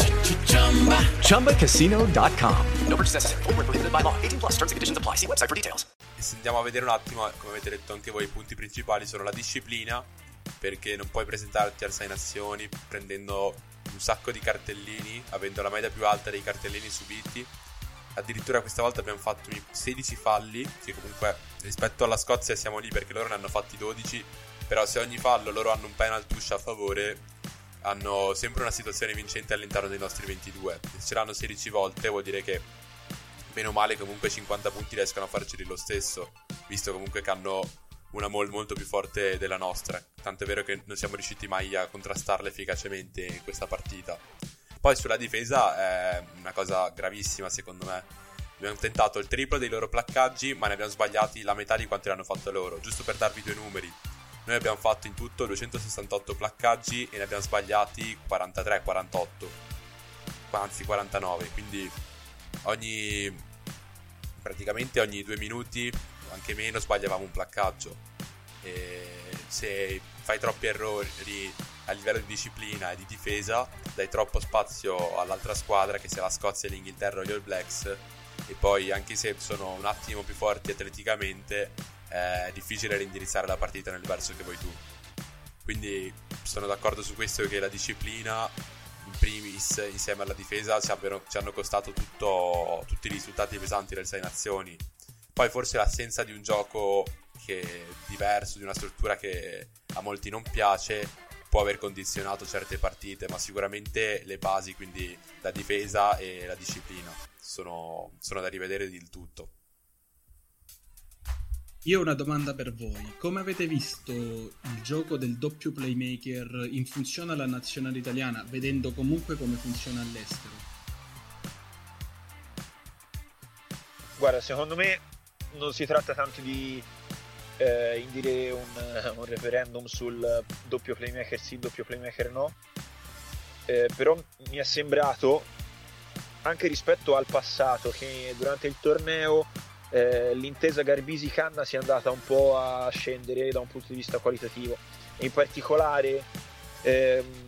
ChumbaCasino.com. No purchase necessary. Void were prohibited by law. 18 plus terms and conditions apply. See website for details. E se andiamo a vedere un attimo, come avete detto anche voi, i punti principali sono la disciplina, perché non puoi presentarti al 6 nazioni prendendo un sacco di cartellini, avendo la media più alta dei cartellini subiti. Addirittura questa volta abbiamo fatto 16 falli, che comunque rispetto alla Scozia siamo lì perché loro ne hanno fatti 12, però se ogni fallo loro hanno un penal touch a favore, hanno sempre una situazione vincente all'interno dei nostri 22. Se ce l'hanno 16 volte vuol dire che bene o male comunque 50 punti riescano a farceli lo stesso, visto comunque che hanno una mol molto più forte della nostra. Tant'è vero che non siamo riusciti mai a contrastarla efficacemente in questa partita. Poi sulla difesa è una cosa gravissima secondo me. Abbiamo tentato il triplo dei loro placcaggi, ma ne abbiamo sbagliati la metà di quanti ne hanno fatto loro. Giusto per darvi due numeri. Noi abbiamo fatto in tutto 268 placcaggi e ne abbiamo sbagliati 43-48. Anzi 49. Quindi ogni praticamente ogni due minuti anche meno sbagliavamo un placcaggio e se fai troppi errori a livello di disciplina e di difesa dai troppo spazio all'altra squadra che sia la Scozia, l'Inghilterra o gli All Blacks e poi anche se sono un attimo più forti atleticamente è difficile reindirizzare la partita nel verso che vuoi tu quindi sono d'accordo su questo che la disciplina in primis insieme alla difesa ci, abbiano, ci hanno costato tutto, tutti i risultati pesanti del 6 Nazioni. Poi forse l'assenza di un gioco diverso, di una struttura che a molti non piace, può aver condizionato certe partite, ma sicuramente le basi, quindi la difesa e la disciplina, sono, sono da rivedere del tutto. Io ho una domanda per voi. Come avete visto il gioco del doppio playmaker in funzione alla nazionale italiana, vedendo comunque come funziona all'estero? Guarda, secondo me non si tratta tanto di eh, indire un, un, referendum sul doppio playmaker sì, doppio playmaker no, eh, però mi è sembrato, anche rispetto al passato, che durante il torneo eh, l'intesa Garbisi-Canna si è andata un po' a scendere da un punto di vista qualitativo. In particolare ehm,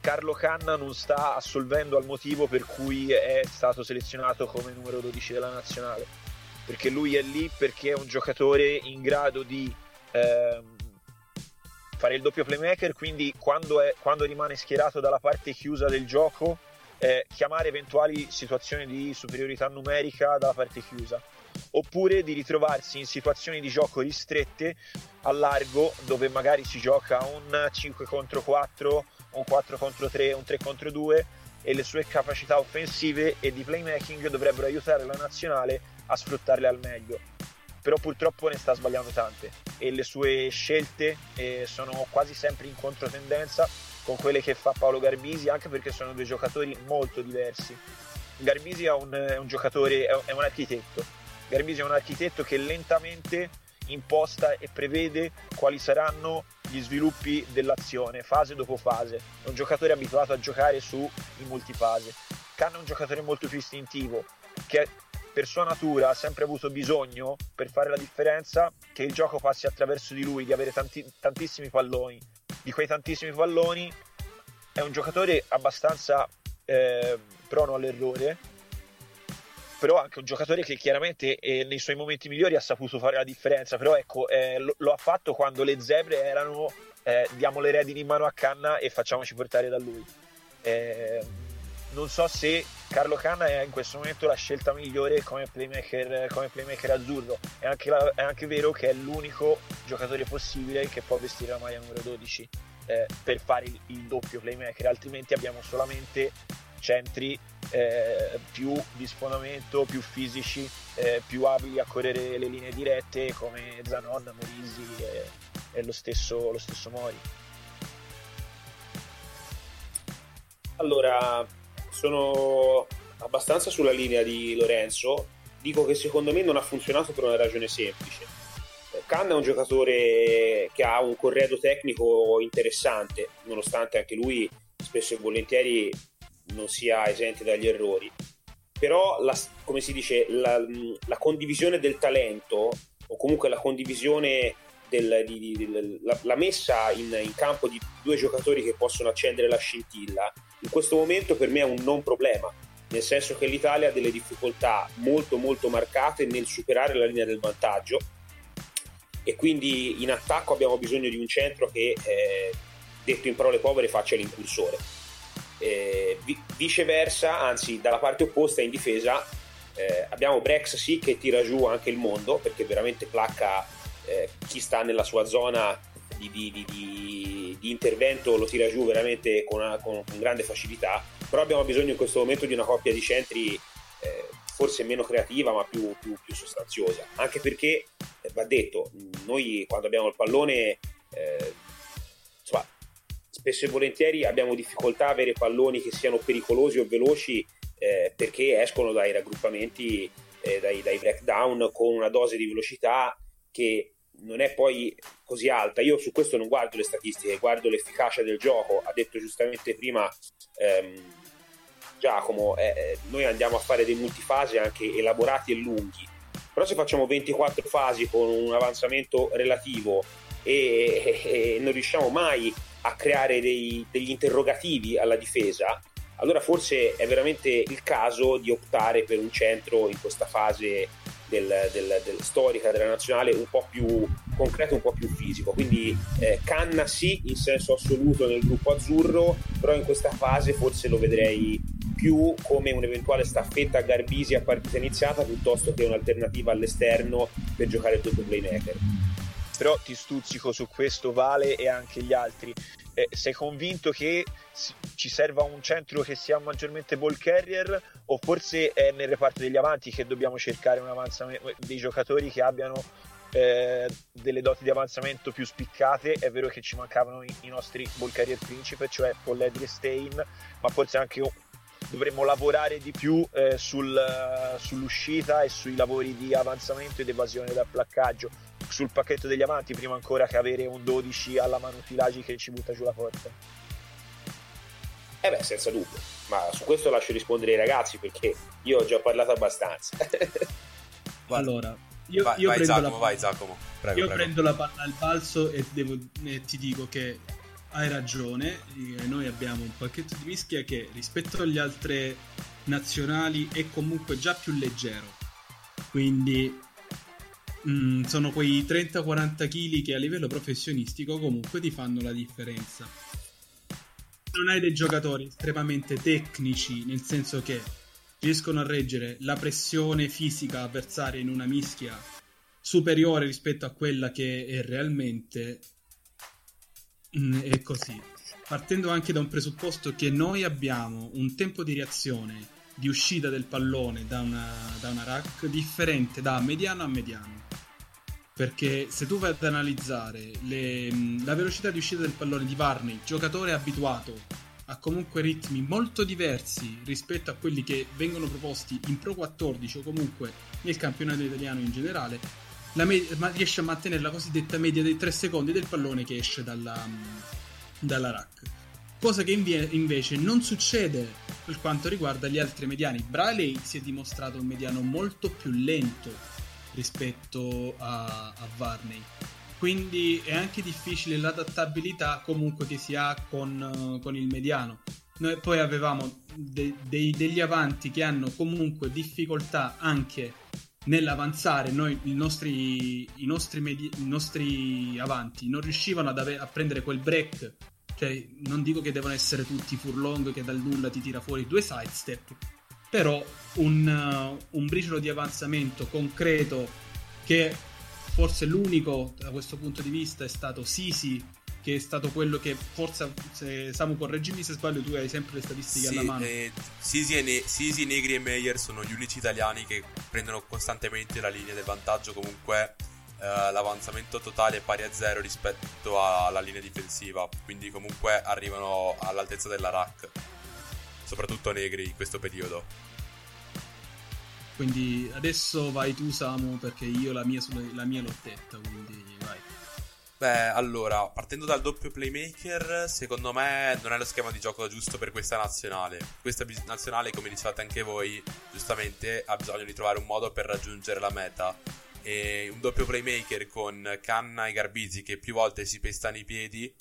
Carlo Canna non sta assolvendo al motivo per cui è stato selezionato come numero 12 della nazionale, perché lui è lì perché è un giocatore in grado di ehm, fare il doppio playmaker, quindi quando, è, quando rimane schierato dalla parte chiusa del gioco eh, chiamare eventuali situazioni di superiorità numerica dalla parte chiusa oppure di ritrovarsi in situazioni di gioco ristrette a largo dove magari si gioca un 5 contro 4 un 4 contro 3 un 3 contro 2 e le sue capacità offensive e di playmaking dovrebbero aiutare la nazionale a sfruttarle al meglio. Però purtroppo ne sta sbagliando tante e le sue scelte eh, sono quasi sempre in controtendenza con quelle che fa Paolo Garbisi, anche perché sono due giocatori molto diversi. Garbisi è un, è un giocatore, è un architetto. Garbisi è un architetto che lentamente imposta e prevede quali saranno gli sviluppi dell'azione, fase dopo fase. È un giocatore abituato a giocare su in multifase. Khan è un giocatore molto più istintivo, che per sua natura ha sempre avuto bisogno, per fare la differenza, che il gioco passi attraverso di lui, di avere tanti, tantissimi palloni, di quei tantissimi palloni è un giocatore abbastanza eh, prono all'errore però anche un giocatore che chiaramente eh, nei suoi momenti migliori ha saputo fare la differenza però ecco eh, lo, lo, ha fatto quando le zebre erano eh, diamo le redini in mano a Canna e facciamoci portare da lui. Eh, non so se Carlo Canna è in questo momento la scelta migliore come playmaker, come playmaker azzurro. È anche, la, è anche, vero che è l'unico giocatore possibile che può vestire la maglia numero 12 eh, per fare il, il, doppio playmaker, altrimenti abbiamo solamente centri eh, più di sfondamento, più fisici, eh, più abili a correre le linee dirette come Zanon, Morisi e, e lo, stesso, lo stesso Mori. Allora, sono abbastanza sulla linea di Lorenzo. Dico che secondo me non ha funzionato per una ragione semplice. Khan è un giocatore che ha un corredo tecnico interessante, nonostante anche lui spesso e volentieri non sia esente dagli errori. Però, la, come si dice, la, la, condivisione del talento, o comunque la condivisione del, di, di, la, la, messa in, in campo di due giocatori che possono accendere la scintilla, in questo momento per me è un non problema, nel senso che l'Italia ha delle difficoltà molto molto marcate nel superare la linea del vantaggio e quindi in attacco abbiamo bisogno di un centro che, eh, detto in parole povere, faccia l'incursore. Eh, viceversa, anzi dalla parte opposta in difesa eh, abbiamo Brex sì che tira giù anche il mondo perché veramente placca eh, chi sta nella sua zona di, di, di, di, intervento lo tira giù veramente con, una, con, con, grande facilità, però abbiamo bisogno in questo momento di una coppia di centri eh, forse meno creativa ma più, più, più sostanziosa. Anche perché, eh, va detto, noi quando abbiamo il pallone, eh, insomma, spesso e volentieri abbiamo difficoltà a avere palloni che siano pericolosi o veloci eh, perché escono dai raggruppamenti, eh, dai, dai breakdown con una dose di velocità che non è poi così alta. Io su questo non guardo le statistiche, guardo l'efficacia del gioco. Ha detto giustamente prima ehm, Giacomo, eh, eh noi andiamo a fare dei multifasi anche elaborati e lunghi. Però se facciamo 24 fasi con un avanzamento relativo e, e, e non riusciamo mai a creare dei, degli interrogativi alla difesa, allora forse è veramente il caso di optare per un centro in questa fase del, del, del storica della nazionale un po' più concreto, un po' più fisico. Quindi eh, Canna sì, in senso assoluto nel gruppo azzurro, però in questa fase forse lo vedrei più come un'eventuale staffetta a Garbisi a partita iniziata piuttosto che un'alternativa all'esterno per giocare il doppio playmaker. Però ti stuzzico su questo Vale e anche gli altri. Eh, sei convinto che ci serva un centro che sia maggiormente ball carrier o forse è nel reparto degli avanti che dobbiamo cercare un avanzamento dei giocatori che abbiano eh, delle doti di avanzamento più spiccate? È vero che ci mancavano i, i nostri ball carrier principe cioè Polledri e Stein ma forse anche dovremmo lavorare di più eh, sul, sull'uscita e sui lavori di avanzamento ed evasione dal placcaggio. Sul pacchetto degli avanti prima ancora che avere un 12 alla mano Filagi che ci butta giù la porta eh beh, senza dubbio, ma su questo lascio rispondere ai ragazzi perché io ho già parlato abbastanza. allora, io, vai, io vai, prendo Giacomo, la, vai Giacomo, prego, io prego. prendo la palla al balzo e, devo, e ti dico che hai ragione, noi abbiamo un pacchetto di mischia che rispetto agli altri nazionali è comunque già più leggero. Quindi mm, sono quei 30-40 kg che a livello professionistico comunque ti fanno la differenza non hai dei giocatori estremamente tecnici, nel senso che riescono a reggere la pressione fisica avversaria in una mischia superiore rispetto a quella che è realmente, mm, è così. Partendo anche da un presupposto che noi abbiamo un tempo di reazione di uscita del pallone da una, da una rack differente da mediano a mediano perché se tu vai ad analizzare le, la velocità di uscita del pallone di Varney, giocatore abituato a comunque ritmi molto diversi rispetto a quelli che vengono proposti in Pro 14 o comunque nel campionato italiano in generale, me- riesce a mantenere la cosiddetta media dei 3 secondi del pallone che esce dalla, dalla rack. Cosa che invece non succede per quanto riguarda gli altri mediani. Briley si è dimostrato un mediano molto più lento rispetto a, a Varney. Quindi è anche difficile l'adattabilità comunque che si ha con, con il mediano. Noi poi avevamo de, de, degli avanti che hanno comunque difficoltà anche nell'avanzare. Noi, i, nostri, i, nostri medi, i nostri avanti non riuscivano ave- a prendere quel break. Cioè, non dico che devono essere tutti furlong che dal nulla ti tira fuori due sidestep, però un, uh, un briciolo di avanzamento concreto che forse l'unico da questo punto di vista è stato Sisi che è stato quello che forse se, Samu correggimi se sbaglio tu hai sempre le statistiche sì, alla mano. eh, Sisi, ne- Sisi, Negri e Meyer sono gli unici italiani che prendono costantemente la linea del vantaggio comunque eh, l'avanzamento totale è pari a zero rispetto alla linea difensiva quindi comunque arrivano all'altezza della rack soprattutto Negri in questo periodo quindi adesso vai tu, Samu, perché io la mia, la mia l'ho detta, quindi vai. Beh, allora, partendo dal doppio playmaker, secondo me non è lo schema di gioco giusto per questa nazionale. Questa nazionale, come dicevate anche voi, giustamente ha bisogno di trovare un modo per raggiungere la meta. E un doppio playmaker con Canna e Garbisi che più volte si pestano i piedi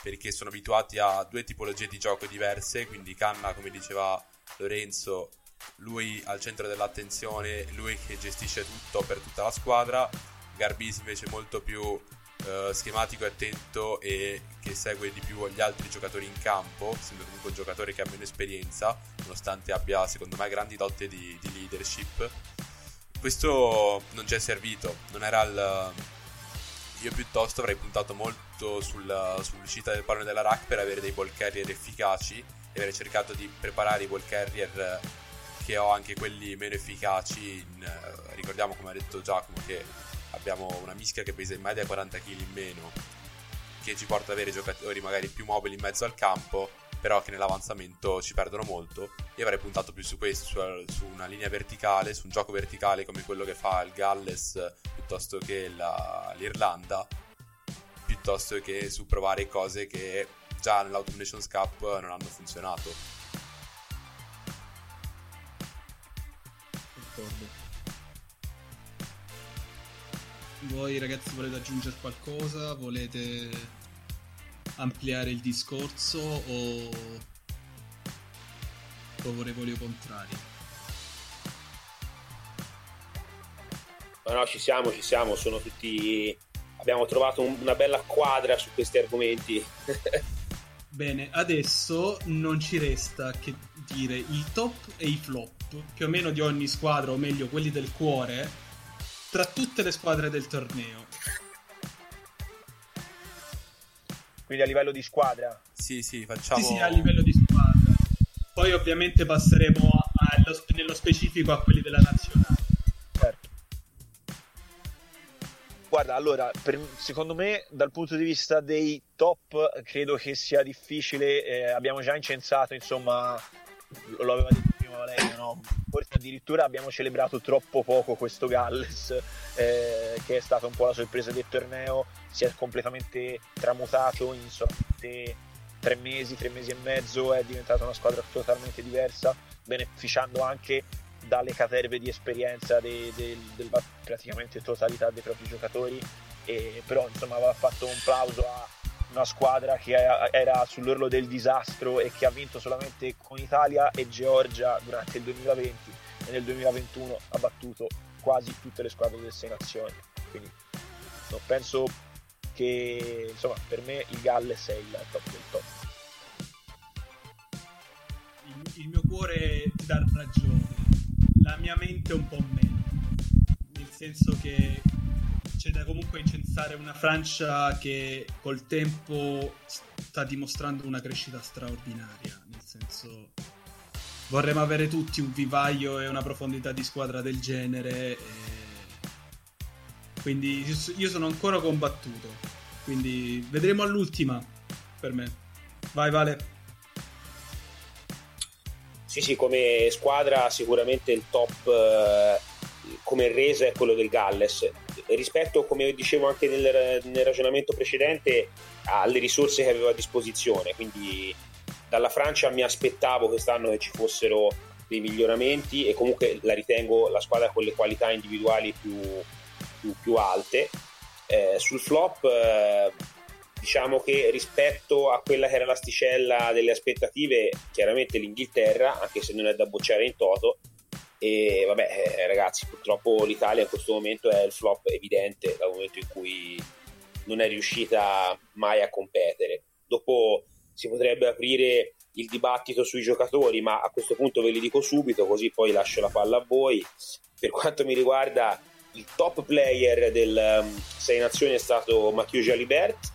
perché sono abituati a due tipologie di gioco diverse. Quindi Canna, come diceva Lorenzo, lui al centro dell'attenzione, lui che gestisce tutto per tutta la squadra, Garbisi invece molto più uh, schematico e attento e che segue di più gli altri giocatori in campo, essendo comunque un giocatore che ha meno esperienza, nonostante abbia secondo me grandi dote di, di leadership. Questo non ci è servito, non era il... Io piuttosto avrei puntato molto sul, sull'uscita del pallone della rack per avere dei ball carrier efficaci e avrei cercato di preparare i ball carrier che ho anche quelli meno efficaci. In, eh, ricordiamo, come ha detto Giacomo, che abbiamo una mischia che pesa in media 40 kg in meno, che ci porta ad avere giocatori magari più mobili in mezzo al campo, però che nell'avanzamento ci perdono molto. Io avrei puntato più su questo, su, su una linea verticale, su un gioco verticale come quello che fa il Galles piuttosto che la, l'Irlanda, piuttosto che su provare cose che già nell'Autumn Nations Cup non hanno funzionato. D'accordo. Voi ragazzi volete aggiungere qualcosa? Volete ampliare il discorso o favorevoli o contrari? Ma no, ci siamo, ci siamo, sono tutti... Abbiamo trovato un- una bella quadra su questi argomenti. Bene, adesso non ci resta che dire i top e i flop, più o meno di ogni squadra, o meglio quelli del cuore, tra tutte le squadre del torneo. Quindi a livello di squadra. Sì, sì, facciamo... Sì, sì, a livello di squadra. Poi ovviamente passeremo a- allo- nello specifico a quelli della nazionale. Certo. Guarda, allora, per- secondo me dal punto di vista dei top credo che sia difficile, eh, abbiamo già incensato, insomma, lo aveva detto prima Valerio, no? Forse addirittura abbiamo celebrato troppo poco questo Galles, eh, che è stata un po' la sorpresa del torneo, si è completamente tramutato in solamente tre mesi, tre mesi e mezzo, è diventata una squadra totalmente diversa, beneficiando anche dalle caterve di esperienza de- de- della praticamente totalità dei propri giocatori. E però insomma aveva fatto un plauso a una squadra che era- sull'orlo del disastro e che ha vinto solamente con Italia e Georgia durante il 2020 e nel 2021 ha battuto quasi tutte le squadre delle sei nazioni. Quindi no, penso che insomma per me il Galles è il top del top. Il, il mio cuore ti dà ragione, la mia mente un po' meno, nel senso che c'è da comunque incensare una Francia che col tempo sta dimostrando una crescita straordinaria, nel senso vorremmo avere tutti un vivaio e una profondità di squadra del genere. e- Quindi io- sono ancora combattuto. Quindi vedremo all'ultima per me. Vai Vale. Sì, sì, come squadra sicuramente il top eh, come resa è quello del Galles. Rispetto, come dicevo anche nel, nel ragionamento precedente, alle risorse che aveva a disposizione. Quindi dalla Francia mi aspettavo quest'anno che ci fossero dei miglioramenti e comunque la ritengo la squadra con le qualità individuali più, più- più alte. Eh, sul flop eh, diciamo che rispetto a quella che era l'asticella delle aspettative, chiaramente l'Inghilterra, anche se non è da bocciare in toto. E vabbè, eh, ragazzi, purtroppo l'Italia in questo momento è il flop evidente dal momento in cui non è riuscita mai a competere. Dopo si potrebbe aprire il dibattito sui giocatori, ma a questo punto ve li dico subito, così poi lascio la palla a voi. Per quanto mi riguarda, il top player del um, Sei Nazioni è stato Mathieu Jalibert,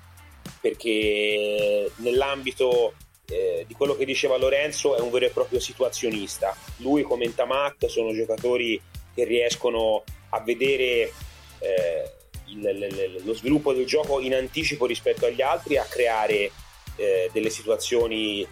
perché nell'ambito eh, di quello che diceva Lorenzo è un vero e proprio situazionista. Lui come Tamac sono giocatori che riescono a vedere eh, il- il- lo sviluppo del gioco in anticipo rispetto agli altri, a creare eh, delle situazioni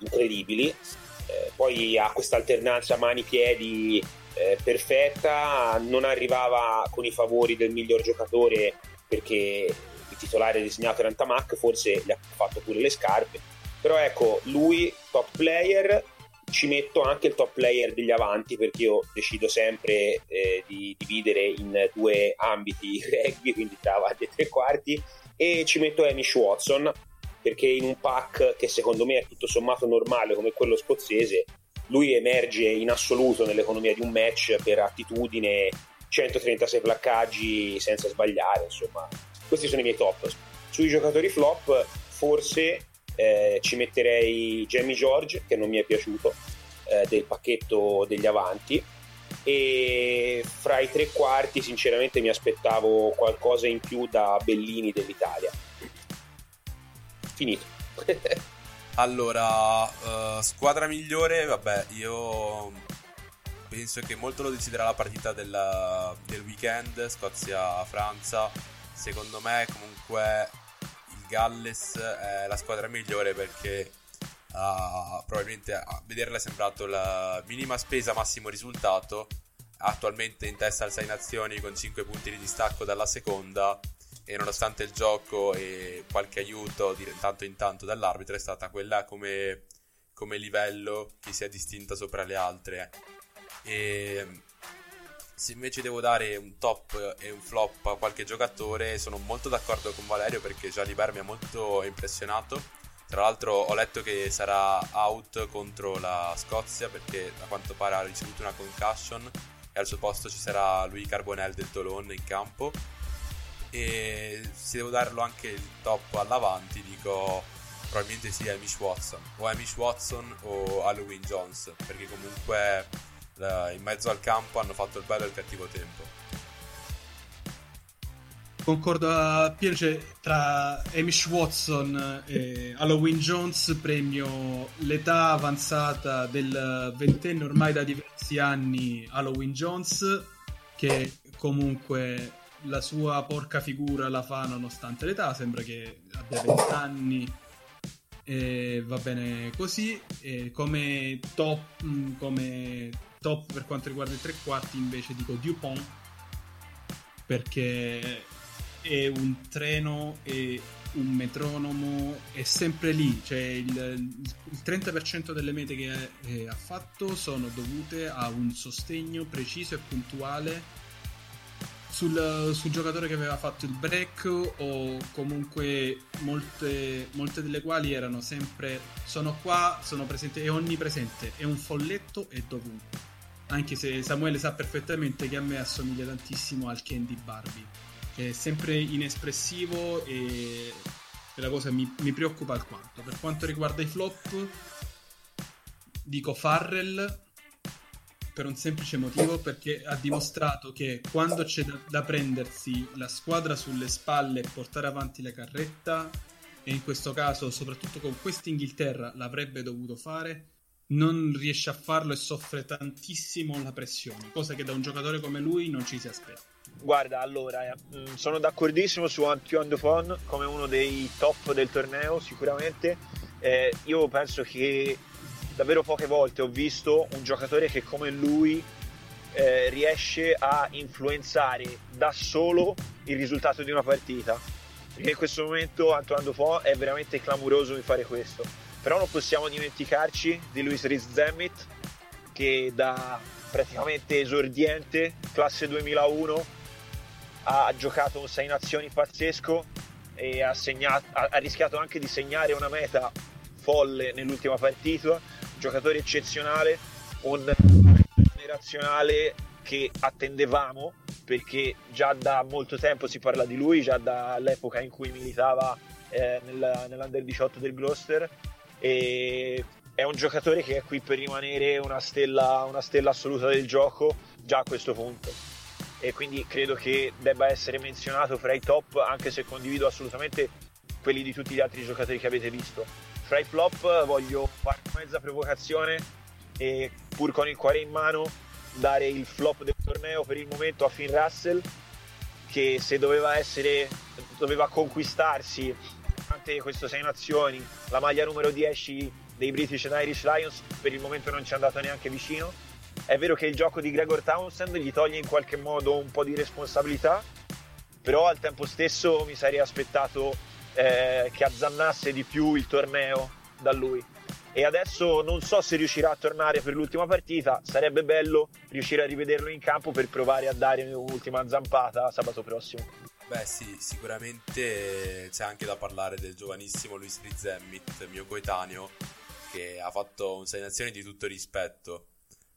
incredibili. Eh, poi ha questa alternanza mani-piedi eh, perfetta, non arrivava con i favori del miglior giocatore perché il titolare designato era Tamac, forse gli ha fatto pure le scarpe. Però ecco, lui top player, ci metto anche il top player degli avanti perché io decido sempre eh, di dividere in due ambiti il rugby, quindi tra avanti e tre quarti, e ci metto Amish Watson perché in un pack che secondo me è tutto sommato normale come quello scozzese, lui emerge in assoluto nell'economia di un match per attitudine, 136 placcaggi senza sbagliare, insomma, questi sono i miei top. Sui giocatori flop, forse eh, ci metterei Jamie George, che non mi è piaciuto, eh, del pacchetto degli avanti. E fra i tre quarti, sinceramente, mi aspettavo qualcosa in più da Bellini dell'Italia. Finito. Allora, eh, squadra migliore, vabbè, io penso che molto lo deciderà la partita della, del weekend, Scozia-Franza. Secondo me comunque il Galles è la squadra migliore perché uh, probabilmente a vederla è sembrato la minima spesa, massimo risultato. Attualmente in testa al 6 nazioni con 5 punti di distacco dalla seconda e nonostante il gioco e qualche aiuto di tanto in tanto dall'arbitro è stata quella come, come livello che si è distinta sopra le altre. E se invece devo dare un top e un flop a qualche giocatore, sono molto d'accordo con Valerio perché già Liber mi ha molto impressionato. Tra l'altro ho letto che sarà out contro la Scozia perché a quanto pare ha ricevuto una concussion e al suo posto ci sarà lui Carbonell del Tolon in campo. E se devo darlo anche il top all'avanti dico probabilmente sì Amish Watson o Amish Watson o Halloween Jones perché comunque in mezzo al campo hanno fatto il bello e il cattivo tempo. Concordo a piacere tra Amish Watson e Halloween Jones, premio l'età avanzata del ventenne ormai da diversi anni Halloween Jones, che comunque la sua porca figura la fa nonostante l'età, sembra che abbia 20 anni e va bene così. E come top, come top per quanto riguarda i tre quarti invece dico Dupont perché è un treno e un metronomo è sempre lì cioè il, il 30% delle mete che ha fatto sono dovute a un sostegno preciso e puntuale sul, sul, giocatore che aveva fatto il break o comunque molte, molte delle quali erano sempre sono qua, sono presente, è onnipresente, è un folletto e dovunque anche se Samuele sa perfettamente che a me assomiglia tantissimo al Candy Barbie, che è sempre inespressivo e la cosa mi, mi preoccupa alquanto. Per quanto riguarda i flop, dico Farrell per un semplice motivo perché ha dimostrato che quando c'è da, da, prendersi la squadra sulle spalle e portare avanti la carretta e in questo caso soprattutto con quest'Inghilterra l'avrebbe dovuto fare non riesce a farlo e soffre tantissimo la pressione, cosa che da un giocatore come lui non ci si aspetta. Guarda, allora, eh, mm, sono d'accordissimo su Antoine Dupont come uno dei top del torneo, sicuramente. Eh, io penso che davvero poche volte ho visto un giocatore che come lui eh, riesce a influenzare da solo il risultato di una partita. Perché in questo momento Antoine Dupont è veramente clamoroso di fare questo però non possiamo dimenticarci di Luis Riz Zemmit che da praticamente esordiente, classe 2001, ha giocato un 6 nazioni pazzesco e ha, segnato, ha, ha rischiato anche di segnare una meta folle nell'ultima partita. Giocatore eccezionale, un generazionale che attendevamo perché già da molto tempo si parla di lui, già dall'epoca in cui militava eh, nella, nell'Under 18 del Gloucester e è un giocatore che è qui per rimanere una stella, una stella assoluta del gioco già a questo punto e quindi credo che debba essere menzionato fra i top anche se condivido assolutamente quelli di tutti gli altri giocatori che avete visto fra i flop voglio fare mezza provocazione e pur con il cuore in mano dare il flop del torneo per il momento a Finn Russell che se doveva essere doveva conquistarsi durante questo Sei Nazioni la maglia numero 10 dei British and Irish Lions per il momento non ci è andato neanche vicino. È vero che il gioco di Gregor Townsend gli toglie in qualche modo un po' di responsabilità, però al tempo stesso mi sarei aspettato eh, che azzannasse di più il torneo da lui. E adesso non so se riuscirà a tornare per l'ultima partita, sarebbe bello riuscire a rivederlo in campo per provare a dare un'ultima zampata sabato prossimo. Beh sì, sicuramente c'è anche da parlare del giovanissimo Luis Rizemmit, mio coetaneo, che ha fatto un 6 nazioni di tutto rispetto.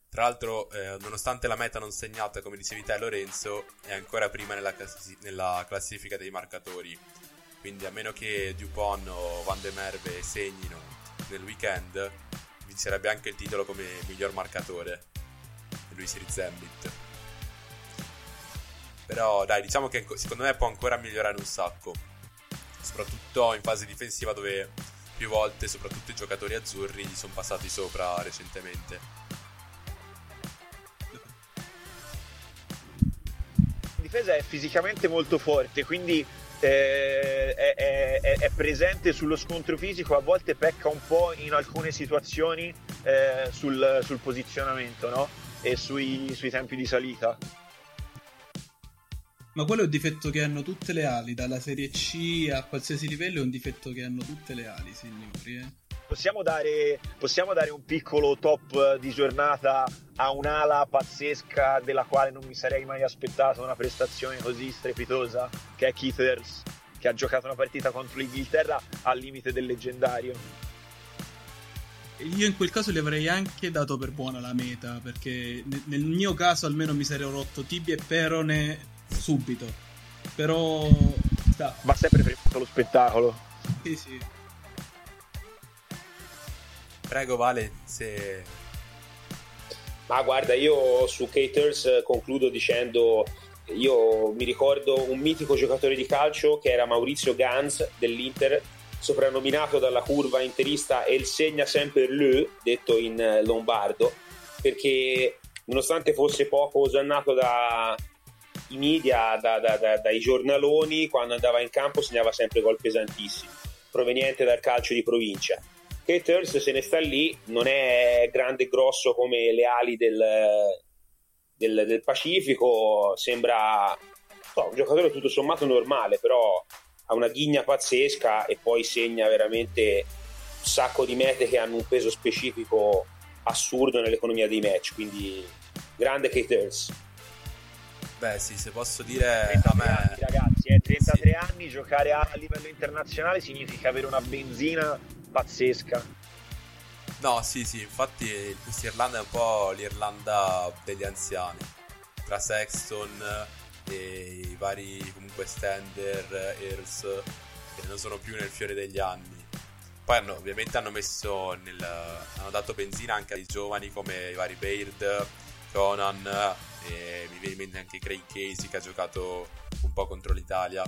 Tra l'altro, eh, nonostante la meta non segnata, come dicevi te Lorenzo, è ancora prima nella, classi- nella classifica dei marcatori. Quindi a meno che Dupont o Van de Merve segnino nel weekend, vincerebbe anche il titolo come miglior marcatore. Luis Rizembit. Però dai, diciamo che secondo me può ancora migliorare un sacco. Soprattutto in fase difensiva dove più volte, soprattutto i giocatori azzurri, gli sono passati sopra recentemente. La difesa è fisicamente molto forte, quindi eh, è, è, è, presente sullo scontro fisico, a volte pecca un po' in alcune situazioni eh, sul, sul, posizionamento no? e sui, sui tempi di salita. Ma quello è un difetto che hanno tutte le ali, dalla serie C a qualsiasi livello è un difetto che hanno tutte le ali, signori. Eh? Possiamo, dare, possiamo dare un piccolo top di giornata a un'ala pazzesca della quale non mi sarei mai aspettato una prestazione così strepitosa, che è Keith Earls, che ha giocato una partita contro l'Inghilterra al limite del leggendario. Io in quel caso gli avrei anche dato per buona la meta, perché nel mio caso almeno mi sarei rotto tibia e perone subito. Però sta. Va sempre per lo spettacolo. Sì, sì. Prego, Vale, se. Ma guarda, io su Caters concludo dicendo. Io mi ricordo un mitico giocatore di calcio che era Maurizio Ganz dell'Inter, soprannominato dalla curva interista El segna sempre lui, detto in lombardo, perché nonostante fosse poco osannato da, i media, da, da, da, dai giornaloni, quando andava in campo segnava sempre gol pesantissimi, proveniente dal calcio di provincia. Caters se ne sta lì, non è grande e grosso come le ali del, del, del Pacifico, sembra no, un giocatore tutto sommato normale, però ha una ghigna pazzesca e poi segna veramente un sacco di mete che hanno un peso specifico assurdo nell'economia dei match, quindi grande Caters. Beh, sì, se posso dire 33 a me... anni, ragazzi, eh, 33 sì. anni, giocare a livello internazionale significa avere una benzina pazzesca. No, sì, sì, infatti questa Irlanda è un po' l'Irlanda degli anziani. Tra Sexton e i vari comunque Stender, Earls, che non sono più nel fiore degli anni. Poi hanno, ovviamente hanno messo nel, hanno dato benzina anche ai giovani come i vari Baird, Conan, e mi viene in mente anche Craig Casey che ha giocato un po' contro l'Italia.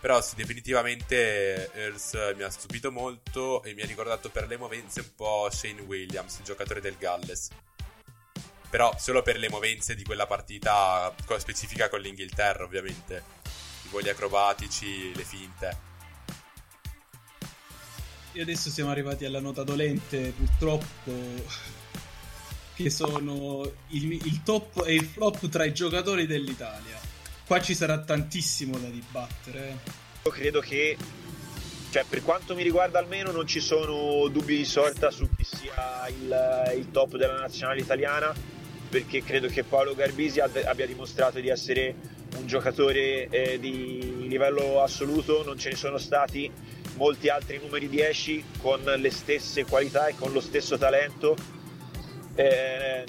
Però sì, definitivamente Earls mi ha stupito molto e mi ha ricordato per le movenze un po' Shane Williams, il giocatore del Galles. Però solo per le movenze di quella partita specifica con l'Inghilterra, ovviamente. I voli acrobatici, le finte. E adesso siamo arrivati alla nota dolente, purtroppo che sono il, il, top e il flop tra i giocatori dell'Italia. Qua ci sarà tantissimo da dibattere. Eh. Io credo che, cioè, per quanto mi riguarda almeno, non ci sono dubbi di sorta su chi sia il, il top della nazionale italiana, perché credo che Paolo Garbisi abbia dimostrato di essere un giocatore eh, di livello assoluto, non ce ne sono stati molti altri numeri 10 con le stesse qualità e con lo stesso talento eh,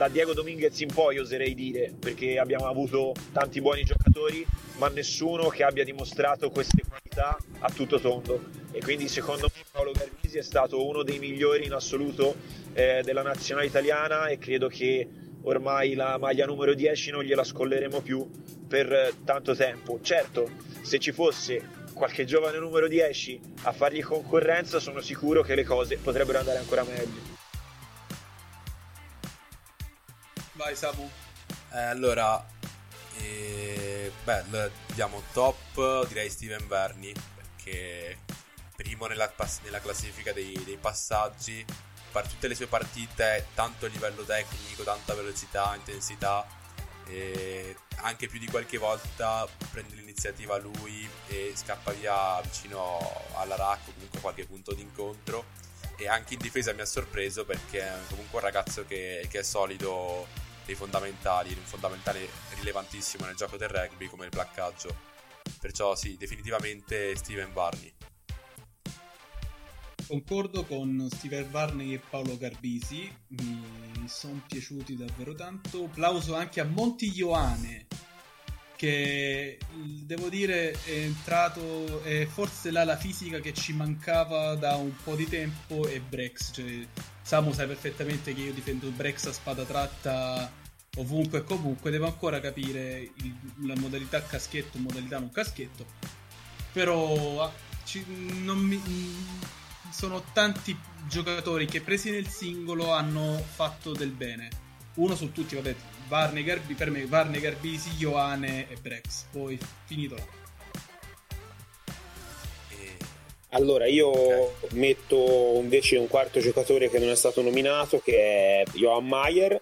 da Diego Dominguez in poi oserei dire, perché abbiamo avuto tanti buoni giocatori, ma nessuno che abbia dimostrato queste qualità a tutto tondo. E quindi secondo me Paolo Garbisi è stato uno dei migliori in assoluto eh, della nazionale italiana e credo che ormai la maglia numero 10 non gliela scolleremo più per tanto tempo. Certo, se ci fosse qualche giovane numero 10 a fargli concorrenza, sono sicuro che le cose potrebbero andare ancora meglio. Vai Samu. Eh, allora, eh, beh, diamo top, direi Steven Verni, perché primo nella, nella classifica dei, dei, passaggi, per tutte le sue partite, tanto a livello tecnico, tanta velocità, intensità, e anche più di qualche volta prende l'iniziativa lui e scappa via vicino alla rack o comunque qualche punto d'incontro e anche in difesa mi ha sorpreso perché è comunque un ragazzo che, che è solido dei fondamentali, un fondamentale rilevantissimo nel gioco del rugby come il placcaggio. Perciò sì, definitivamente Steven Varney. Concordo con Steven Varney e Paolo Garbisi, mi sono piaciuti davvero tanto. Applauso anche a Monti Ioane, che devo dire è entrato, è forse la fisica che ci mancava da un po' di tempo e Brex. Cioè, Samu sai perfettamente che io difendo il Brex a spada tratta ovunque e comunque, devo ancora capire il, la modalità caschetto, modalità non caschetto, però ah, ci, mi, mm, sono tanti giocatori che presi nel singolo hanno fatto del bene. uno su tutti, vabbè, Varney, Garbi, per me Varney, Garbisi, Ioane e Brex. Poi finito là. Allora, io metto invece un quarto giocatore che non è stato nominato, che è Johan Mayer,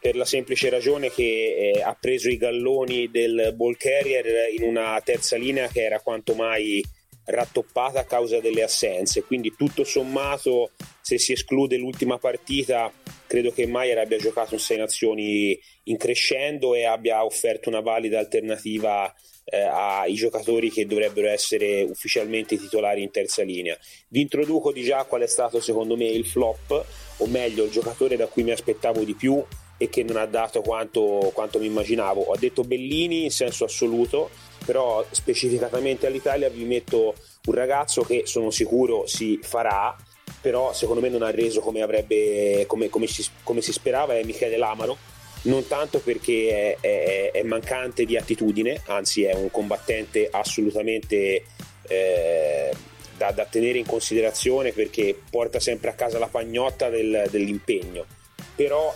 per la semplice ragione che eh, ha preso i galloni del ball carrier in una terza linea che era quanto mai rattoppata a causa delle assenze. Quindi, tutto sommato, se si esclude l'ultima partita, credo che Maier abbia giocato in sei nazioni in crescendo e abbia offerto una valida alternativa eh, ai giocatori che dovrebbero essere ufficialmente titolari in terza linea. Vi introduco di già qual è stato secondo me il flop, o meglio il giocatore da cui mi aspettavo di più e che non ha dato quanto, quanto mi immaginavo. Ho detto Bellini in senso assoluto, però specificatamente all'Italia vi metto un ragazzo che sono sicuro si farà, però secondo me non ha reso come, avrebbe, come, come, si, come si sperava, è Michele Lamaro non tanto perché è, è, è, mancante di attitudine, anzi è un combattente assolutamente eh, da, da, tenere in considerazione perché porta sempre a casa la pagnotta del, dell'impegno, però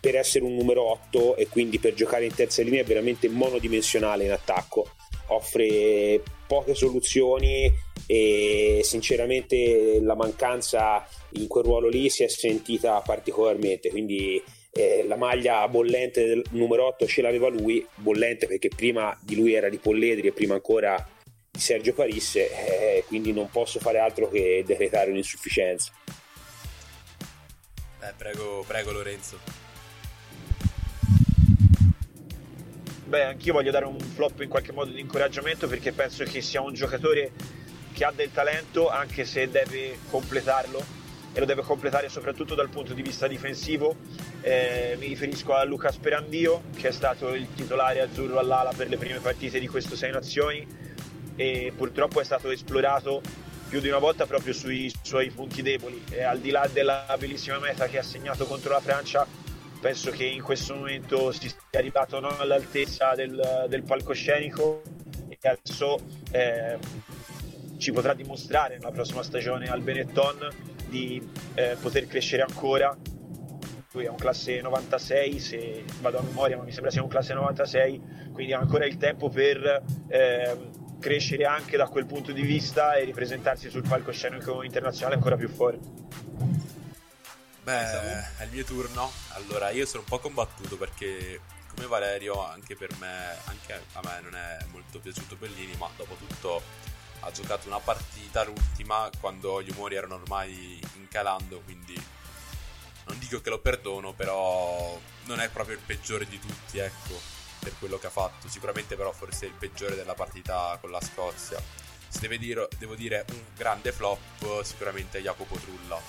per essere un numero 8 e quindi per giocare in terza linea è veramente monodimensionale in attacco, offre poche soluzioni e sinceramente la mancanza in quel ruolo lì si è sentita particolarmente, quindi eh, la maglia bollente del numero 8 ce l'aveva lui, bollente perché prima di lui era di Polledri e prima ancora di Sergio Parisse, eh, quindi non posso fare altro che decretare un'insufficienza. Eh, prego, prego Lorenzo. Beh, anch'io voglio dare un flop in qualche modo di incoraggiamento perché penso che sia un giocatore che ha del talento anche se deve completarlo e lo deve completare soprattutto dal punto di vista difensivo. Eh, mi riferisco a Luca Sperandio, che è stato il titolare azzurro all'ala per le prime partite di questo Sei Nazioni e purtroppo è stato esplorato più di una volta proprio sui suoi punti deboli e al di là della bellissima meta che ha segnato contro la Francia penso che in questo momento si sia arrivato non all'altezza del, del palcoscenico e adesso eh, ci potrà dimostrare nella prossima stagione al Benetton di eh, poter crescere ancora. Lui è un classe 96, se vado a memoria, ma mi sembra sia un classe 96, quindi ha ancora il tempo per eh, crescere anche da quel punto di vista e ripresentarsi sul palcoscenico internazionale ancora più forte. Beh, è il mio turno. Allora, io sono un po' combattuto perché come Valerio, anche per me, anche a me non è molto piaciuto Bellini, ma dopo tutto ha giocato una partita, l'ultima, quando gli umori erano ormai incalando, quindi non dico che lo perdono, però non è proprio il peggiore di tutti, ecco, per quello che ha fatto. Sicuramente però forse è il peggiore della partita con la Scozia. Se dire, devo dire un grande flop, sicuramente è Jacopo Trulla,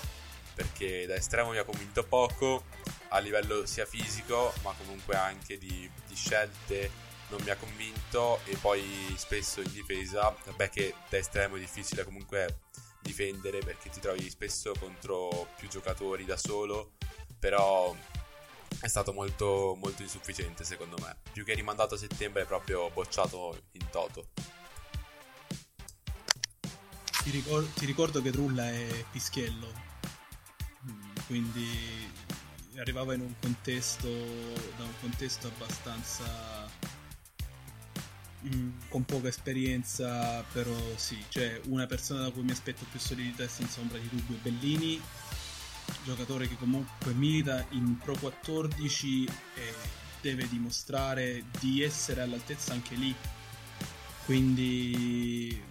perché da estremo mi ha convinto poco, a livello sia fisico, ma comunque anche di, di scelte non mi ha convinto e poi spesso in difesa, vabbè che da estremo è difficile comunque difendere perché ti trovi spesso contro più giocatori da solo, però è stato molto, molto insufficiente secondo me. Più che rimandato a settembre è proprio bocciato in toto. Ti, ricor- ti ricordo che Trulla è Pischiello, mm, quindi arrivava un contesto, da un contesto abbastanza Mm, con poca esperienza, però sì, cioè una persona da cui mi aspetto più solidità senza ombra di dubbio Bellini, giocatore che comunque milita in Pro 14 e deve dimostrare di essere all'altezza anche lì. Quindi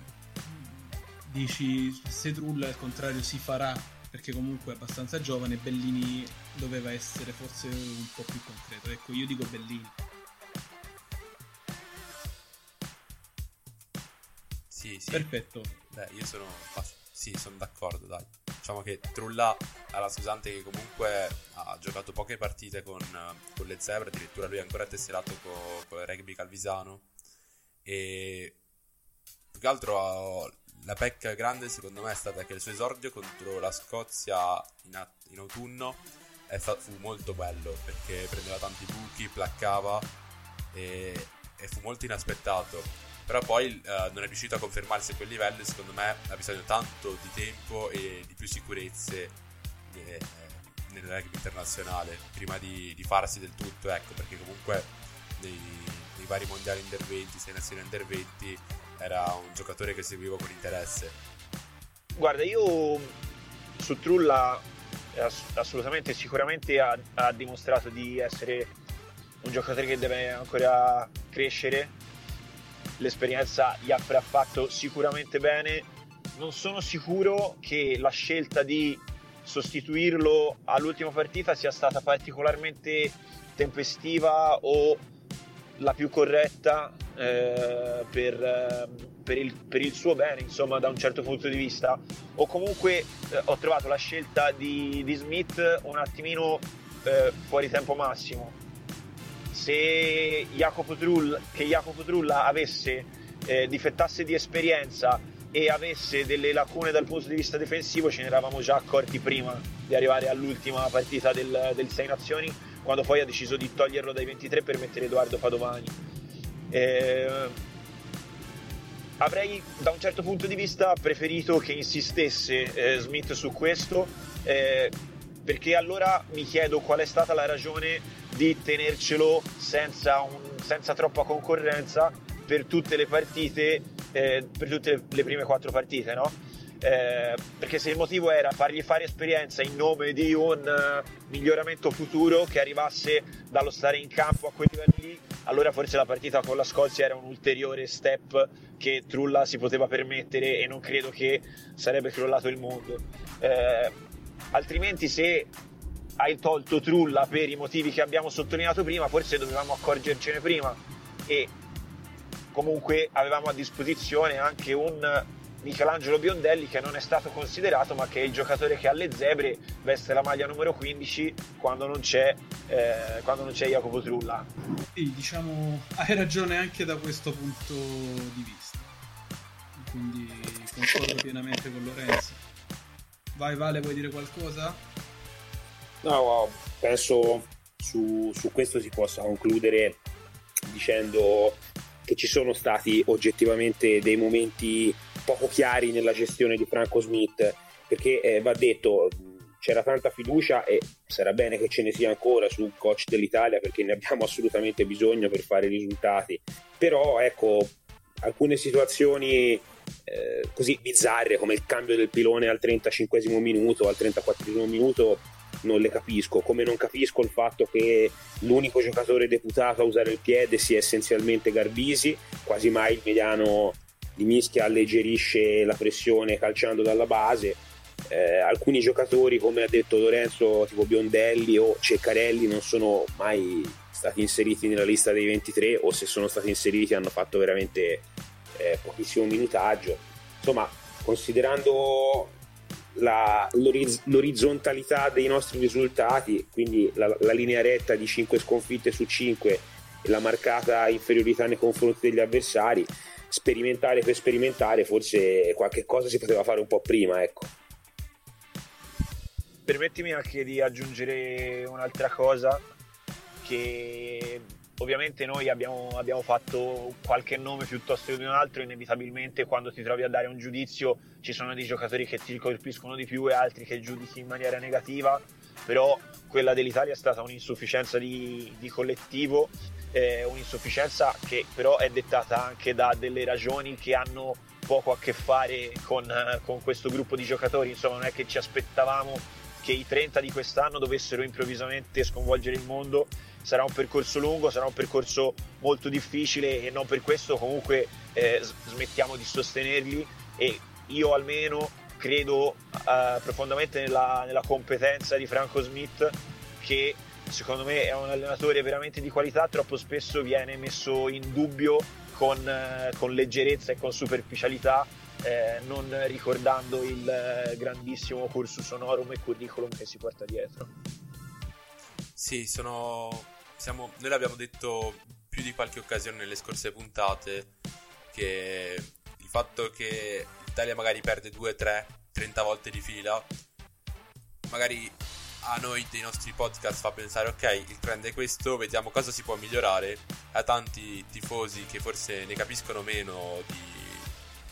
dici se Trulla al contrario si farà perché comunque è abbastanza giovane, Bellini doveva essere forse un po' più concreto. Ecco, io dico Bellini. Sì, sì. Perfetto. Beh, io sono. Sì, sono d'accordo, dai. Diciamo che Trulla ha la scusante che comunque ha giocato poche partite con, con le Zebre, addirittura lui è ancora tesserato con, con il rugby calvisano. E più che altro la pecca grande secondo me è stata che il suo esordio contro la Scozia in, a- in autunno stato, fu molto bello perché prendeva tanti buchi, placcava e, e fu molto inaspettato però poi uh, non è riuscito a confermarsi a quel livello e secondo me ha bisogno tanto di tempo e di più sicurezze eh, nel rugby internazionale prima di, di, farsi del tutto, ecco, perché comunque nei, nei vari mondiali under 20, sei nazioni under 20 era un giocatore che seguivo con interesse. Guarda, io su Trulla assolutamente sicuramente ha, ha dimostrato di essere un giocatore che deve ancora crescere l'esperienza gli avrà fatto sicuramente bene non sono sicuro che la scelta di sostituirlo all'ultima partita sia stata particolarmente tempestiva o la più corretta eh, per, eh, per, il, per, il, suo bene, insomma, da un certo punto di vista. O comunque eh, ho trovato la scelta di, di Smith un attimino eh, fuori tempo massimo. Se Jacopo Trulla, che Jacopo Trulla avesse eh, difettasse di esperienza e avesse delle lacune dal punto di vista difensivo, ce ne eravamo già accorti prima di arrivare all'ultima partita del, del Sei Nazioni, quando poi ha deciso di toglierlo dai 23 per mettere Edoardo Padovani. Eh, avrei da un certo punto di vista preferito che insistesse eh, Smith su questo, eh, perché allora mi chiedo qual è stata la ragione di tenercelo senza, un, senza troppa concorrenza per tutte le partite eh, per tutte le prime quattro partite, no? Eh, perché se il motivo era fargli fare esperienza in nome di un uh, miglioramento futuro che arrivasse dallo stare in campo a quei livelli lì, allora forse la partita con la Scozia era un ulteriore step che Trulla si poteva permettere e non credo che sarebbe crollato il mondo. Eh, altrimenti se hai tolto Trulla per i motivi che abbiamo sottolineato prima, forse dovevamo accorgercene prima e comunque avevamo a disposizione anche un Michelangelo Biondelli che non è stato considerato ma che è il giocatore che alle zebre veste la maglia numero 15 quando non c'è, eh, quando non c'è Jacopo Trulla. Sì, diciamo, hai ragione anche da questo punto di vista. Quindi concordo pienamente con Lorenzo. Vai Vale, vuoi dire qualcosa? No, penso su, su questo si possa concludere dicendo che ci sono stati oggettivamente dei momenti poco chiari nella gestione di Franco Smith, perché eh, va detto c'era tanta fiducia e sarà bene che ce ne sia ancora sul coach dell'Italia perché ne abbiamo assolutamente bisogno per fare risultati. Però ecco, alcune situazioni eh, così bizzarre come il cambio del pilone al 35 minuto, al 34 minuto non le capisco, come non capisco il fatto che l'unico giocatore deputato a usare il piede sia essenzialmente Garbisi, quasi mai il mediano di Mischia alleggerisce la pressione calciando dalla base. Eh, alcuni giocatori, come ha detto Lorenzo, tipo Biondelli o Ceccarelli, non sono mai stati inseriti nella lista dei 23 o se sono stati inseriti hanno fatto veramente eh, pochissimo minutaggio. Insomma, considerando la, l'oriz- l'orizzontalità dei nostri risultati, quindi la, la, linea retta di 5 sconfitte su 5 e la marcata inferiorità nei confronti degli avversari, sperimentare per sperimentare, forse qualche cosa si poteva fare un po' prima, ecco. Permettimi anche di aggiungere un'altra cosa che Ovviamente noi abbiamo, abbiamo, fatto qualche nome piuttosto di un altro, inevitabilmente quando ti trovi a dare un giudizio ci sono dei giocatori che ti colpiscono di più e altri che giudichi in maniera negativa, però quella dell'Italia è stata un'insufficienza di, di collettivo, eh, un'insufficienza che però è dettata anche da delle ragioni che hanno poco a che fare con, con questo gruppo di giocatori, insomma non è che ci aspettavamo che i 30 di quest'anno dovessero improvvisamente sconvolgere il mondo sarà un percorso lungo, sarà un percorso molto difficile e non per questo comunque eh, smettiamo di sostenerli e io almeno credo eh, profondamente nella, nella, competenza di Franco Smith che secondo me è un allenatore veramente di qualità, troppo spesso viene messo in dubbio con, eh, con leggerezza e con superficialità eh, non ricordando il eh, grandissimo cursus honorum e curriculum che si porta dietro. Sì, sono. Siamo... Noi l'abbiamo detto più di qualche occasione nelle scorse puntate. Che il fatto che l'Italia magari perde 2, 3, 30 volte di fila, magari a noi dei nostri podcast fa pensare ok il trend è questo vediamo cosa si può migliorare a tanti tifosi che forse ne capiscono meno di,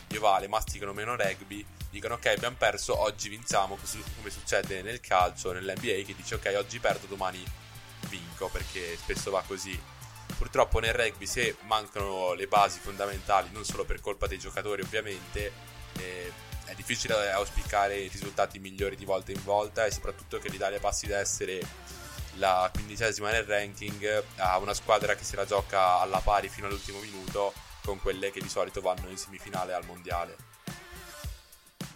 di ovale masticano meno rugby dicono ok abbiamo perso, oggi vinciamo, come succede nel calcio, nell'NBA che dice ok oggi perdo, domani vinco, perché spesso va così. Purtroppo nel rugby se mancano le basi fondamentali, non solo per colpa dei giocatori ovviamente, eh, è difficile auspicare risultati migliori di volta in volta e soprattutto che l'Italia passi da essere la quindicesima nel ranking a una squadra che se la gioca alla pari fino all'ultimo minuto con quelle che di solito vanno in semifinale al mondiale.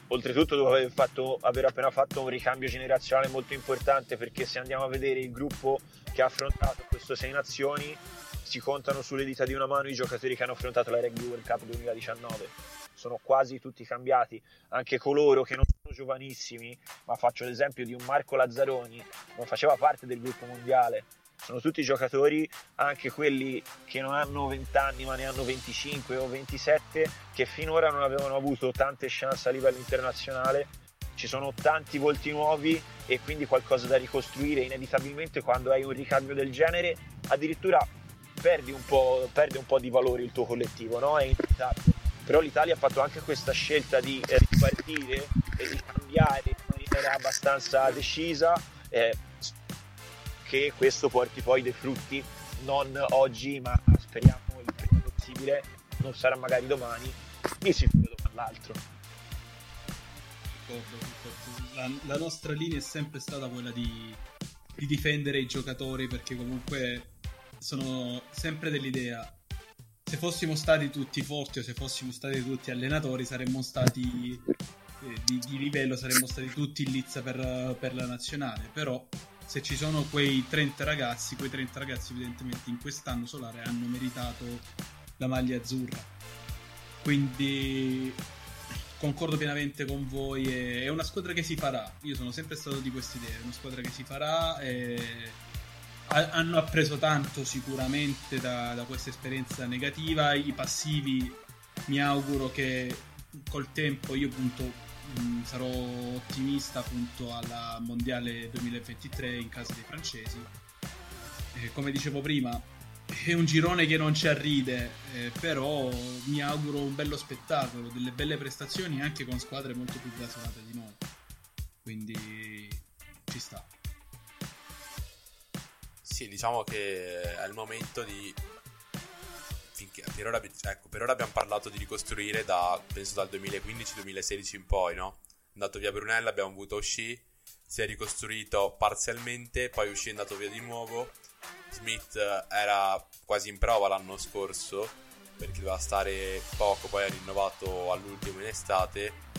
Oltretutto dopo aver, fatto, aver appena fatto un ricambio generazionale molto importante perché se andiamo a vedere il gruppo che ha affrontato questo Sei Nazioni si contano sulle dita di una mano i giocatori che hanno affrontato la Rugby World Cup 2019 sono quasi tutti cambiati, anche coloro che non sono giovanissimi, ma faccio l'esempio di un Marco Lazzaroni, non faceva parte del gruppo mondiale, sono tutti giocatori, anche quelli che non hanno 20 anni ma ne hanno 25 o 27, che finora non avevano avuto tante chance a livello internazionale. Ci sono tanti volti nuovi e quindi qualcosa da ricostruire. Inevitabilmente quando hai un ricambio del genere, addirittura perdi un po', perdi un po di valore il tuo collettivo, no? È inevitabile però l'Italia ha fatto anche questa scelta di eh, ripartire e di cambiare in maniera abbastanza decisa eh, che questo porti poi dei frutti. Non oggi ma speriamo il prima possibile. Non sarà magari domani. Di sicuro domani l'altro. La, la, nostra linea è sempre stata quella di, di difendere i giocatori perché comunque sono sempre dell'idea. Se fossimo stati tutti forti o se fossimo stati tutti allenatori saremmo stati eh, di, di, livello, saremmo stati tutti in lizza per, per, la nazionale, però se ci sono quei 30 ragazzi, quei 30 ragazzi evidentemente in quest'anno solare hanno meritato la maglia azzurra. Quindi concordo pienamente con voi, è una squadra che si farà, io sono sempre stato di quest'idea, è una squadra che si farà e hanno appreso tanto sicuramente da, da, questa esperienza negativa. I passivi mi auguro che col tempo io appunto mh, sarò ottimista appunto alla mondiale 2023 in casa dei francesi. Eh, come dicevo prima, è un girone che non ci arride, eh, però mi auguro un bello spettacolo, delle belle prestazioni anche con squadre molto più blasonate di noi. Quindi ci sta. Sì, diciamo che è il momento di. Finché, per, ora, ecco, per ora abbiamo parlato di ricostruire da, penso dal 2015-2016 in poi, no? Andato via Brunella, abbiamo avuto Usci, si è ricostruito parzialmente, poi Usci è andato via di nuovo. Smith era quasi in prova l'anno scorso perché doveva stare poco, poi ha rinnovato all'ultimo in estate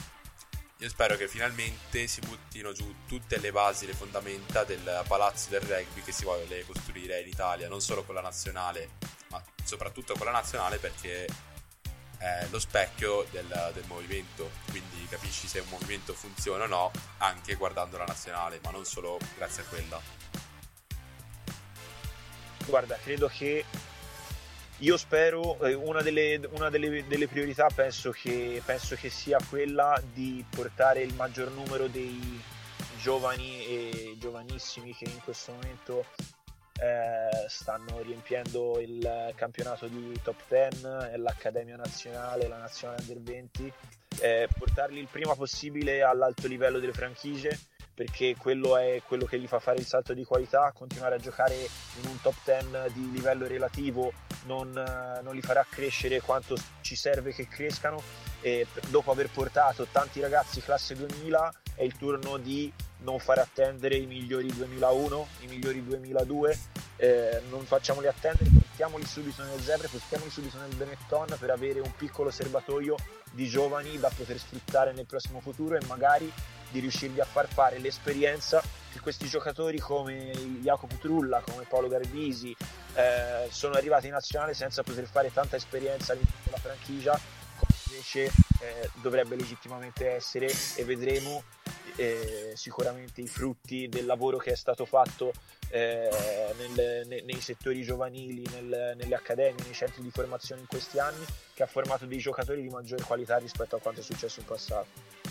io spero che finalmente si buttino giù tutte le basi, le fondamenta del palazzo del rugby che si vuole costruire in Italia, non solo con la nazionale, ma soprattutto con la nazionale perché è lo specchio del, del movimento, quindi capisci se un movimento funziona o no anche guardando la nazionale, ma non solo grazie a quella. Guarda, credo che io spero, eh, una, delle, una delle, delle, priorità penso che, penso che sia quella di portare il maggior numero dei giovani e giovanissimi che in questo momento eh, stanno riempiendo il campionato di top 10, l'Accademia Nazionale, la Nazionale Under 20, eh, portarli il prima possibile all'alto livello delle franchigie perché quello è quello che gli fa fare il salto di qualità, continuare a giocare in un top 10 di livello relativo non, non li farà crescere quanto ci serve che crescano e dopo aver portato tanti ragazzi classe 2000 è il turno di non fare attendere i migliori 2001, i migliori 2002, eh, non facciamoli attendere, portiamoli subito nel Zebre, portiamoli subito nel Benetton per avere un piccolo serbatoio di giovani da poter sfruttare nel prossimo futuro e magari di riuscirgli a far fare l'esperienza che questi giocatori come Jacopo Trulla, come Paolo Garbisi eh, sono arrivati in nazionale senza poter fare tanta esperienza all'interno della franchigia invece eh, dovrebbe legittimamente essere e vedremo eh, sicuramente i frutti del lavoro che è stato fatto eh, nel, ne, nei settori giovanili, nel, nelle accademie, nei centri di formazione in questi anni, che ha formato dei giocatori di maggiore qualità rispetto a quanto è successo in passato.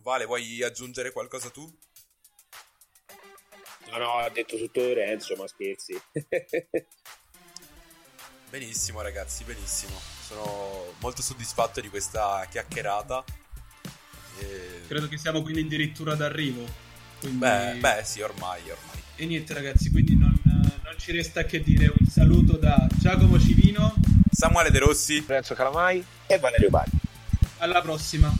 Vale, vuoi aggiungere qualcosa tu? No, no, ha detto tutto Lorenzo, ma scherzi. benissimo ragazzi, benissimo. Sono molto soddisfatto di questa chiacchierata. E... Credo che siamo quindi addirittura d'arrivo. Quindi... Beh, beh, sì, ormai, ormai. E niente ragazzi, quindi non, non, ci resta che dire un saluto da Giacomo Civino, Samuele De Rossi, Lorenzo Calamai e Valerio Bari. Alla prossima.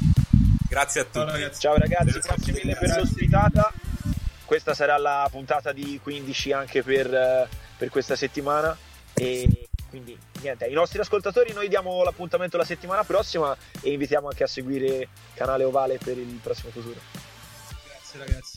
Grazie a tutti. Ciao ragazzi, Ciao ragazzi grazie mille per l'ospitata. Questa sarà la puntata di 15 anche per, per questa settimana. E quindi niente, ai nostri ascoltatori noi diamo l'appuntamento la settimana prossima e invitiamo anche a seguire Canale Ovale per il prossimo futuro. Grazie ragazzi.